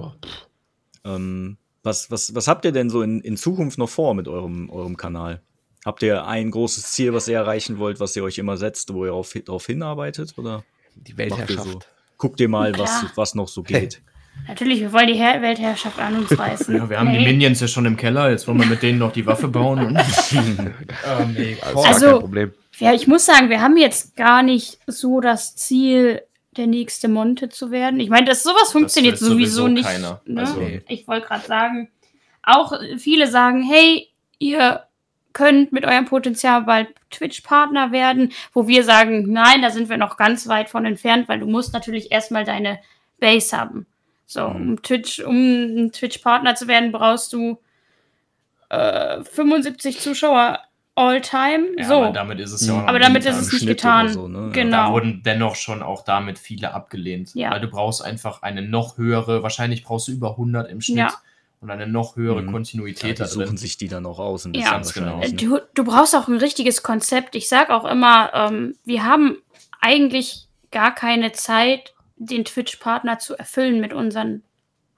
ähm, was, was, was habt ihr denn so in, in Zukunft noch vor mit eurem, eurem Kanal? Habt ihr ein großes Ziel, was ihr erreichen wollt, was ihr euch immer setzt, wo ihr auf, darauf hinarbeitet? Oder Die ihr so? Guckt ihr mal, was, was noch so geht. [LAUGHS] Natürlich, wir wollen die Her Weltherrschaft an uns reißen. [LAUGHS] Ja, wir haben die Nee. Minions ja schon im Keller, jetzt wollen wir mit denen noch die Waffe bauen. Und ähm, [LAUGHS] nee, Das Also- kein Problem. Ja, ich muss sagen, wir haben jetzt gar nicht so das Ziel, der nächste Monte zu werden. Ich meine, das sowas funktioniert will sowieso sowieso nicht. keiner. Ne? Also- Ich wollte gerade sagen, auch viele sagen, hey, ihr könnt mit eurem Potenzial bald Twitch-Partner werden, wo wir sagen, nein, da sind wir noch ganz weit von entfernt, weil du musst natürlich erstmal deine Base haben. So, Mhm. um Twitch, um ein Twitch-Partner zu werden, brauchst du äh, 75 Zuschauer all time. Ja, so. aber damit ist es ja auch noch Aber nicht damit ist getan. es nicht Schnitt getan. oder so, ne? Ja. Da Genau. wurden dennoch schon auch damit viele abgelehnt. Ja. Weil du brauchst einfach eine noch höhere, wahrscheinlich brauchst du über 100 im Schnitt Ja. Und eine noch höhere Mhm. Ja, Kontinuität die da suchen drin. sich die dann auch aus. Ein Ja. Ganz genau. ne? Du, du brauchst auch ein richtiges Konzept. Ich sage auch immer, ähm, wir haben eigentlich gar keine Zeit, den Twitch-Partner zu erfüllen mit unseren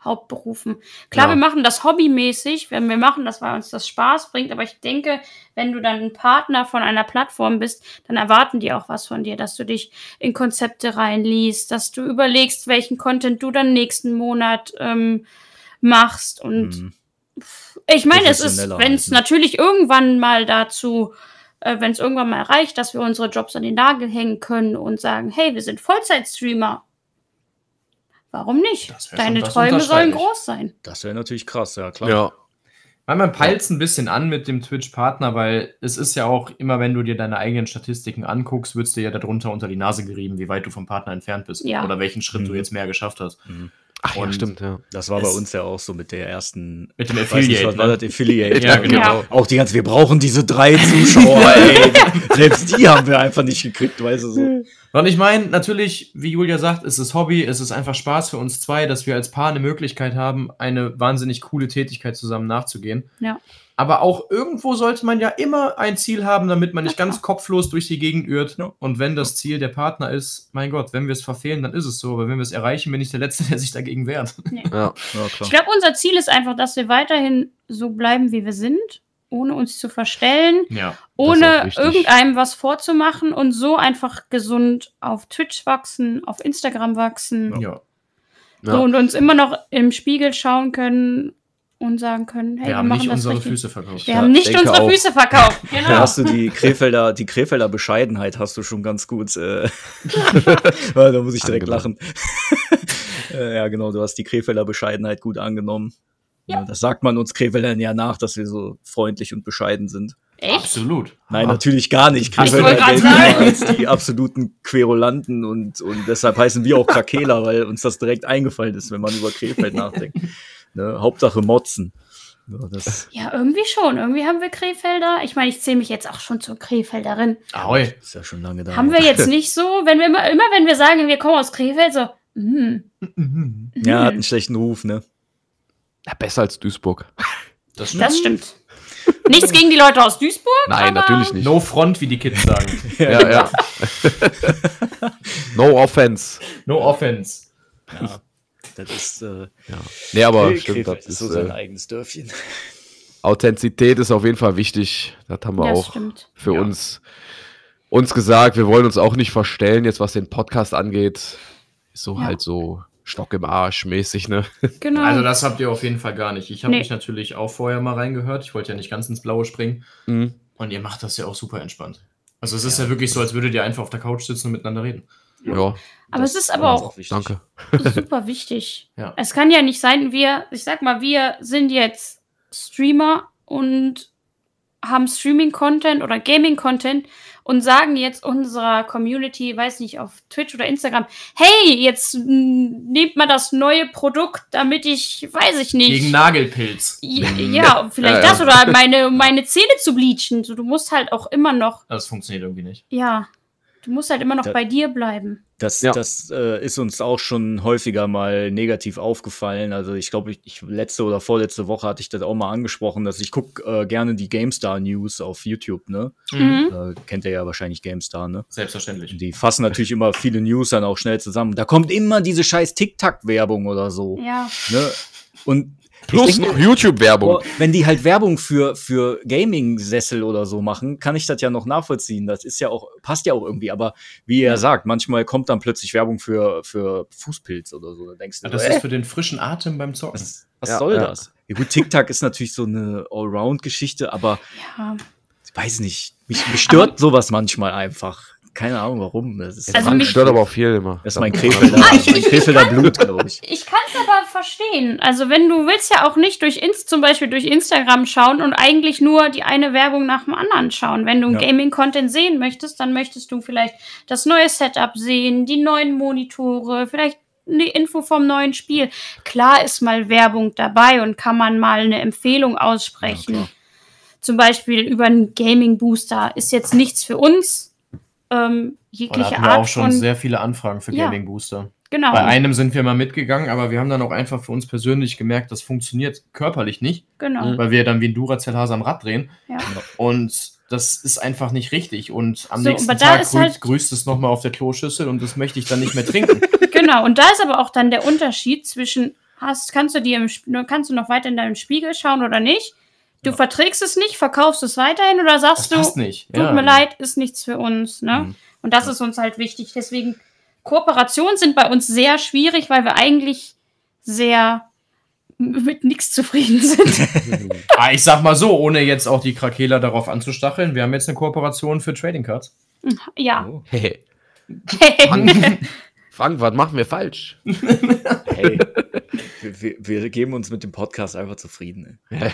Hauptberufen. Klar, Ja. wir machen das hobbymäßig, wenn wir machen das, weil uns das Spaß bringt, aber ich denke, wenn du dann ein Partner von einer Plattform bist, dann erwarten die auch was von dir, dass du dich in Konzepte reinliest, dass du überlegst, welchen Content du dann nächsten Monat ähm, machst und Mhm. ich meine, es ist, wenn es natürlich irgendwann mal dazu, äh, wenn es irgendwann mal reicht, dass wir unsere Jobs an den Nagel hängen können und sagen, hey, wir sind Vollzeitstreamer. Warum nicht? Schon- Deine das Träume sollen groß sein. Das wäre natürlich krass, ja klar. Ja. Weil man peilt es ein bisschen an mit dem Twitch-Partner, weil es ist ja auch immer, wenn du dir deine eigenen Statistiken anguckst, wird dir ja darunter unter die Nase gerieben, wie weit du vom Partner entfernt bist. Ja. Oder welchen Schritt du Mhm. jetzt mehr geschafft hast. Ach ja, Und- stimmt, ja. Das war bei Es- uns ja auch so mit der ersten. Mit dem nicht, Affiliate. was war ne? das? Affiliate. Ja, genau. Ja. Auch die ganze, wir brauchen diese drei Zuschauer, [LAUGHS] ey. Selbst die haben wir einfach nicht gekriegt, weißt du so. Und ich meine, natürlich, wie Julia sagt, es ist Hobby, es ist einfach Spaß für uns zwei, dass wir als Paar eine Möglichkeit haben, eine wahnsinnig coole Tätigkeit zusammen nachzugehen. Ja. Aber auch irgendwo sollte man ja immer ein Ziel haben, damit man nicht ganz kopflos durch die Gegend irrt. Ja. Und wenn das Ziel der Partner ist, mein Gott, wenn wir es verfehlen, dann ist es so. Aber wenn wir es erreichen, bin ich der Letzte, [LAUGHS] der sich dagegen wehrt. Ja. Ja, Ich glaube, unser Ziel ist einfach, dass wir weiterhin so bleiben, wie wir sind, ohne uns zu verstellen, Ja. ohne irgendeinem was vorzumachen und so einfach gesund auf Twitch wachsen, auf Instagram wachsen. ja. Ja. So, und uns immer noch im Spiegel schauen können und sagen können, hey, wir wir, haben machen nicht unsere richtig. Füße verkauft. Wir Ja, haben nicht unsere auch. Füße verkauft. [LAUGHS] Genau. Da hast du die Krefelder, die Krefelder Bescheidenheit hast du schon ganz gut. Äh, [LAUGHS] ja, da muss ich direkt Angenommen. lachen. [LAUGHS] äh, ja, genau, du hast die Krefelder Bescheidenheit gut angenommen. Ja. Ja. Das sagt man uns Krefeldern ja nach, dass wir so freundlich und bescheiden sind. Echt? Absolut. Nein, Ah. natürlich gar nicht. Krefelder gelten als die absoluten Querulanten und, und deshalb heißen wir auch Krakela, weil uns das direkt eingefallen ist, wenn man über Krefeld nachdenkt. Ne? Hauptsache Motzen. Ja, das Ja, irgendwie schon. Irgendwie haben wir Krefelder. Ich meine, ich zähle mich jetzt auch schon zur Krefelderin. Ahoi. ist ja schon lange da. Haben wir jetzt [LAUGHS] nicht so, wenn wir immer, immer wenn wir sagen, wir kommen aus Krefeld, so, mm. Ja, hat einen schlechten Ruf, ne? Ja, besser als Duisburg. Das das stimmt. Nichts gegen die Leute aus Duisburg. Nein, aber natürlich nicht. No front, wie die Kids sagen. [LAUGHS] Ja, ja. [LAUGHS] no offense. No offense. Ja, das ist, äh, Ja. Nee, aber Krefeld stimmt, das ist ist, so sein äh, eigenes Dörfchen. Authentizität ist auf jeden Fall wichtig. Das haben wir Das auch stimmt. für Ja. uns, uns gesagt. Wir wollen uns auch nicht verstellen, jetzt was den Podcast angeht. Ist so Ja. halt so Stock im Arsch mäßig, ne? Genau. Also das habt ihr auf jeden Fall gar nicht. Ich habe Nee. mich natürlich auch vorher mal reingehört. Ich wollte ja nicht ganz ins Blaue springen. Mhm. Und ihr macht das ja auch super entspannt. Also es ist ja, wirklich so, als würdet ihr einfach auf der Couch sitzen und miteinander reden. Ja, aber es ist aber auch wichtig. danke. [LAUGHS] super wichtig. [LAUGHS] Ja. Es kann ja nicht sein, wir, ich sag mal, wir sind jetzt Streamer und haben Streaming-Content oder Gaming-Content und sagen jetzt unserer Community, weiß nicht, auf Twitch oder Instagram, hey, jetzt nehmt mal das neue Produkt, damit ich, weiß ich nicht. Gegen Nagelpilz. Ja, [LAUGHS] ja, vielleicht Ja, ja. das oder meine, meine Zähne zu bleachen. So, du musst halt auch immer noch, Das funktioniert irgendwie nicht. ja, du musst halt immer noch Da- bei dir bleiben. Das, Ja. das äh, ist uns auch schon häufiger mal negativ aufgefallen. Also ich glaube, ich, ich letzte oder vorletzte Woche hatte ich das auch mal angesprochen, dass ich gucke äh, gerne die GameStar News auf YouTube, ne? Mhm. Äh, kennt ihr ja wahrscheinlich GameStar, ne? Selbstverständlich. Die fassen natürlich immer viele News dann auch schnell zusammen. Da kommt immer diese scheiß TikTok-Werbung oder so. Ja. Ne? Und Plus denke, noch YouTube-Werbung. wenn die halt Werbung für, für Gaming-Sessel oder so machen, kann ich das ja noch nachvollziehen. Das ist ja auch, passt ja auch irgendwie. Aber wie ihr sagt, manchmal kommt dann plötzlich Werbung für, für Fußpilz oder so. Da denkst du, Ja, das so, ist äh, für den frischen Atem beim Zocken. was, was Ja, soll ja. das? Ja, gut, TikTok ist natürlich so eine Allround-Geschichte, aber ja. ich weiß nicht. Mich, mich stört sowas manchmal einfach. Keine Ahnung warum. Das ist, Also mich- stört aber auch viel immer. das ist mein Krefelder, [LAUGHS] mein Krefelder Blut, glaube ich. Ich kann es aber verstehen. Also wenn du willst ja auch nicht durch Inst zum Beispiel durch Instagram schauen und eigentlich nur die eine Werbung nach dem anderen schauen. Wenn du Ja. Gaming-Content sehen möchtest, dann möchtest du vielleicht das neue Setup sehen, die neuen Monitore, vielleicht eine Info vom neuen Spiel. Klar ist mal Werbung dabei und kann man mal eine Empfehlung aussprechen. klar. Zum Beispiel über einen Gaming-Booster ist jetzt nichts für uns. Ähm, jegliche hatten wir Art auch schon von sehr viele Anfragen für Ja. Gaming Booster. genau. Bei einem sind wir mal mitgegangen, aber wir haben dann auch einfach für uns persönlich gemerkt, das funktioniert körperlich nicht, genau. weil wir dann wie ein Duracell-Hase am Rad drehen. Ja. Und das ist einfach nicht richtig. Und am So, nächsten Tag grü halt- grüßt es nochmal auf der Kloschüssel und das möchte ich dann nicht mehr trinken. [LAUGHS] Genau, und da ist aber auch dann der Unterschied zwischen, hast, kannst du dir im, kannst du noch weiter in deinen Spiegel schauen oder nicht? Du Ja. verträgst es nicht, verkaufst es weiterhin oder Das sagst du, passt nicht. tut Ja. mir leid, ist nichts für uns, ne? Mhm. Und das ist uns halt wichtig. Deswegen, Kooperationen sind bei uns sehr schwierig, weil wir eigentlich sehr mit nichts zufrieden sind. [LAUGHS] [LAUGHS] Ah, ich sag mal so, ohne jetzt auch die Krakela darauf anzustacheln, wir haben jetzt eine Kooperation für Trading Cards. ja. Oh, Hey, [LAUGHS] Frank, was machen wir falsch? hey, wir, wir, wir geben uns mit dem Podcast einfach zufrieden. Ey.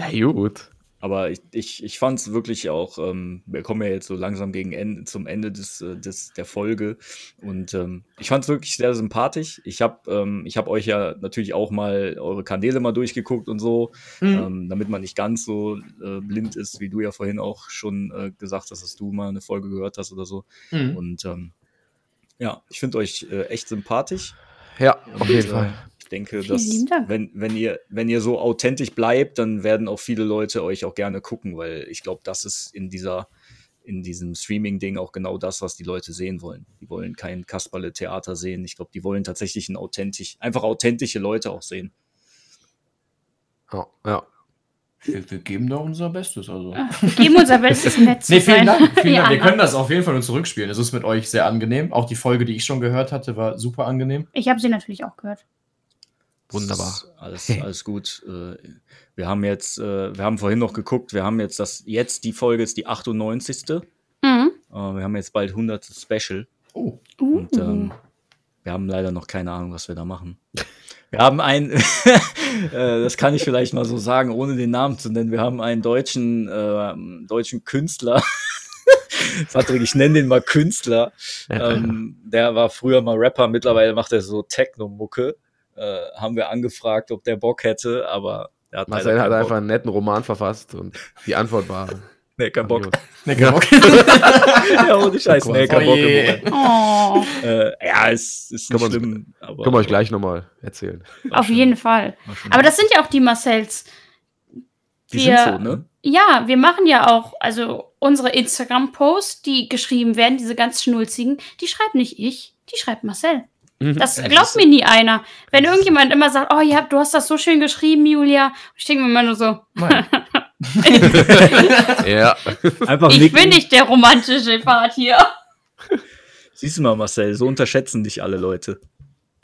Na gut. Aber ich, ich, ich fand es wirklich auch, ähm, wir kommen ja jetzt so langsam gegen Ende, zum Ende des, äh, des, der Folge. Und ähm, ich fand es wirklich sehr sympathisch. Ich habe ähm, ich hab euch ja natürlich auch mal eure Kanäle mal durchgeguckt und so, ähm, damit man nicht ganz so äh, blind ist, wie du ja vorhin auch schon äh, gesagt hast, dass du mal eine Folge gehört hast oder so. Mhm. Und ähm, ja, ich finde euch äh, echt sympathisch. Ja, auf jeden äh, Fall. Ich denke, Vielen dass wenn, wenn, ihr, wenn ihr so authentisch bleibt, dann werden auch viele Leute euch auch gerne gucken, weil ich glaube, das ist in dieser in diesem Streaming-Ding auch genau das, was die Leute sehen wollen. Die wollen kein Kasperle-Theater sehen. Ich glaube, die wollen tatsächlich ein authentisch, einfach authentische Leute auch sehen. Ja, ja. Wir, wir geben da unser Bestes. Also. Wir geben unser Bestes, [LAUGHS] nett zu Nee, vielen sein. Dank. Vielen [LAUGHS] Dank. Wir können das auf jeden Fall nur zurückspielen. Es ist mit euch sehr angenehm. Auch die Folge, die ich schon gehört hatte, war super angenehm. Ich habe sie natürlich auch gehört. Wunderbar. Alles, alles gut. Äh, Wir haben jetzt, äh, wir haben vorhin noch geguckt, wir haben jetzt das, jetzt die Folge ist die 98. Äh, Mhm. Wir haben jetzt bald 100 Special. Oh. Uh. Und ähm, wir haben leider noch keine Ahnung, was wir da machen. Wir haben einen, [LAUGHS] äh, das kann ich vielleicht mal so sagen, ohne den Namen zu nennen. Wir haben einen deutschen, äh, deutschen Künstler. [LAUGHS] Patrick, ich nenne den mal Künstler. Ähm, der war früher mal Rapper, mittlerweile macht er so Techno-Mucke. Äh, haben wir angefragt, ob der Bock hätte, aber er hat Marcel hat einfach einen netten Roman verfasst und die Antwort war. [LAUGHS] Nee, kein Bock. Nee, kein Bock. [LAUGHS] ja, ohne Scheiß, nee, kein Bock. Oh Äh, ja, es ist Können nicht schlimm. Aber Können wir euch gleich nochmal erzählen. auf schon- jeden Fall. Aber das sind ja auch die Marcells. die wir- sind so, ne? Ja, wir machen ja auch, also unsere Instagram-Posts, die geschrieben werden, diese ganz schnulzigen, die schreibt nicht ich, die schreibt Marcel. Das Ja, glaubt mir nie einer. Wenn irgendjemand immer sagt, oh ja, du hast das so schön geschrieben, Julia, ich denke mir immer nur so. [LAUGHS] Ja. Einfach ich bin nicht der romantische Part hier. Siehst du mal, Marcel, so unterschätzen dich alle Leute.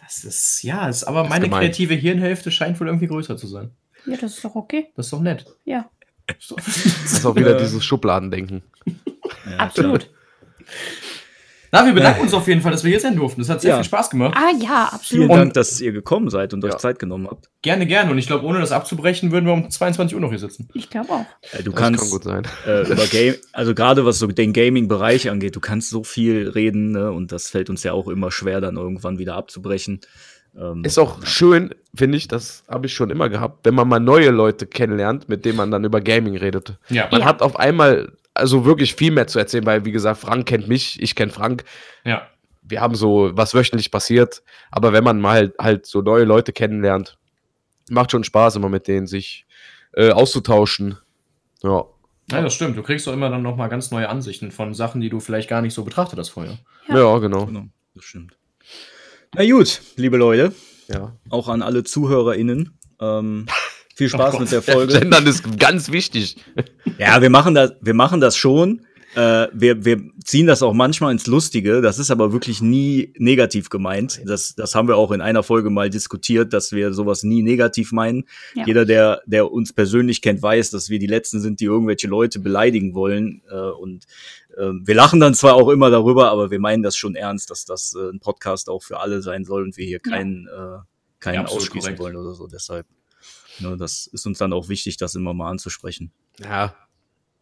Das ist, ja, ist, aber ist meine gemein. kreative Hirnhälfte scheint wohl irgendwie größer zu sein. Ja, das ist doch okay. Das ist doch nett. Ja. Das ist auch wieder [LAUGHS] dieses Schubladendenken. Ja, absolut. Na, wir bedanken uns auf jeden Fall, dass wir hier sein durften. Das hat sehr Ja. viel Spaß gemacht. Ah ja, absolut. Vielen Und- Dank, dass ihr gekommen seid und euch Ja. Zeit genommen habt. Gerne, gerne. Und ich glaube, ohne das abzubrechen, würden wir um 22 Uhr noch hier sitzen. Ich glaube auch. Äh, du Das kannst kann gut sein. äh, über [LAUGHS] Game, also gerade was so den Gaming-Bereich angeht, du kannst so viel reden ne? und das fällt uns ja auch immer schwer, dann irgendwann wieder abzubrechen. Ähm, Ist auch schön, finde ich, das habe ich schon immer gehabt, wenn man mal neue Leute kennenlernt, mit denen man dann über Gaming redet. Ja. Man Ja. hat auf einmal also wirklich viel mehr zu erzählen, weil, wie gesagt, Frank kennt mich, ich kenne Frank. Ja. Wir haben so, was wöchentlich passiert. Aber wenn man mal halt, halt so neue Leute kennenlernt, macht schon Spaß, immer mit denen sich äh, auszutauschen. Ja. Ja, das stimmt. Du kriegst doch immer dann nochmal ganz neue Ansichten von Sachen, die du vielleicht gar nicht so betrachtet hast vorher. Ja. Ja, genau. genau, das stimmt. Na gut, liebe Leute, Ja. auch an alle ZuhörerInnen. Ähm, viel Spaß Gott. mit der Folge. [LAUGHS] Gendern ist ganz wichtig. Ja, wir machen das, wir machen das schon. Äh, wir, wir ziehen das auch manchmal ins Lustige. Das ist aber wirklich nie negativ gemeint. Das, das haben wir auch in einer Folge mal diskutiert, dass wir sowas nie negativ meinen. Ja. Jeder, der, der uns persönlich kennt, weiß, dass wir die Letzten sind, die irgendwelche Leute beleidigen wollen. Äh, und äh, wir lachen dann zwar auch immer darüber, aber wir meinen das schon ernst, dass das äh, ein Podcast auch für alle sein soll und wir hier Ja. keinen, äh, keinen Ja, absolut ausschließen korrekt. wollen oder so. Deshalb, ne, das ist uns dann auch wichtig, das immer mal anzusprechen. Ja.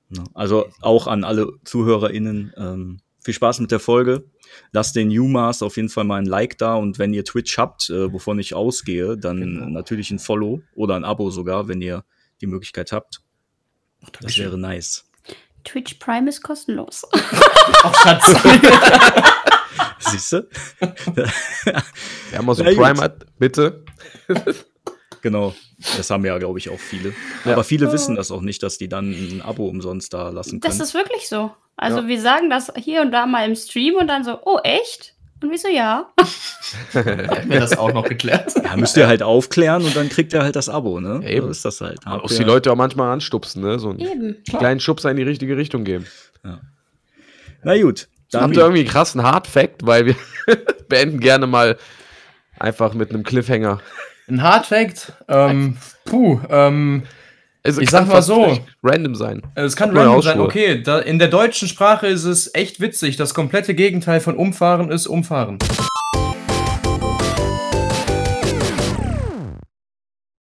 Ne? Also auch an alle ZuhörerInnen. Ähm, viel Spaß mit der Folge. Lasst den UMass auf jeden Fall mal ein Like da und wenn ihr Twitch habt, äh, wovon ich ausgehe, dann Genau. natürlich ein Follow oder ein Abo sogar, wenn ihr die Möglichkeit habt. Das wäre nice. Twitch Prime ist kostenlos. [LAUGHS] Ach, Schatz. Siehst du? Wer mal so Na gut. Prime hat, bitte. [LAUGHS] genau. Das haben ja, glaube ich, auch viele. Ja. Aber viele wissen das auch nicht, dass die dann ein Abo umsonst da lassen können. Das ist wirklich so. Also Ja. wir sagen das hier und da mal im Stream und dann so, oh echt? Und wir so, ja. [LAUGHS] Hätten wir das auch noch geklärt. ja, müsst ihr halt aufklären und dann kriegt ihr halt das Abo, ne? Ja, eben. So ist das halt. Habt muss ihr- die Leute auch manchmal anstupsen, ne? So einen Eben. kleinen Schubser in die richtige Richtung geben. Na gut. Dann Habt ihr irgendwie einen krassen Hard-Fact, weil wir [LAUGHS] beenden gerne mal einfach mit einem Cliffhanger. Ein Hardfact. Ähm, puh, ähm, Also Ich kann sag mal so. Random sein. es kann random sein. Okay, da, in der deutschen Sprache ist es echt witzig. Das komplette Gegenteil von umfahren ist umfahren.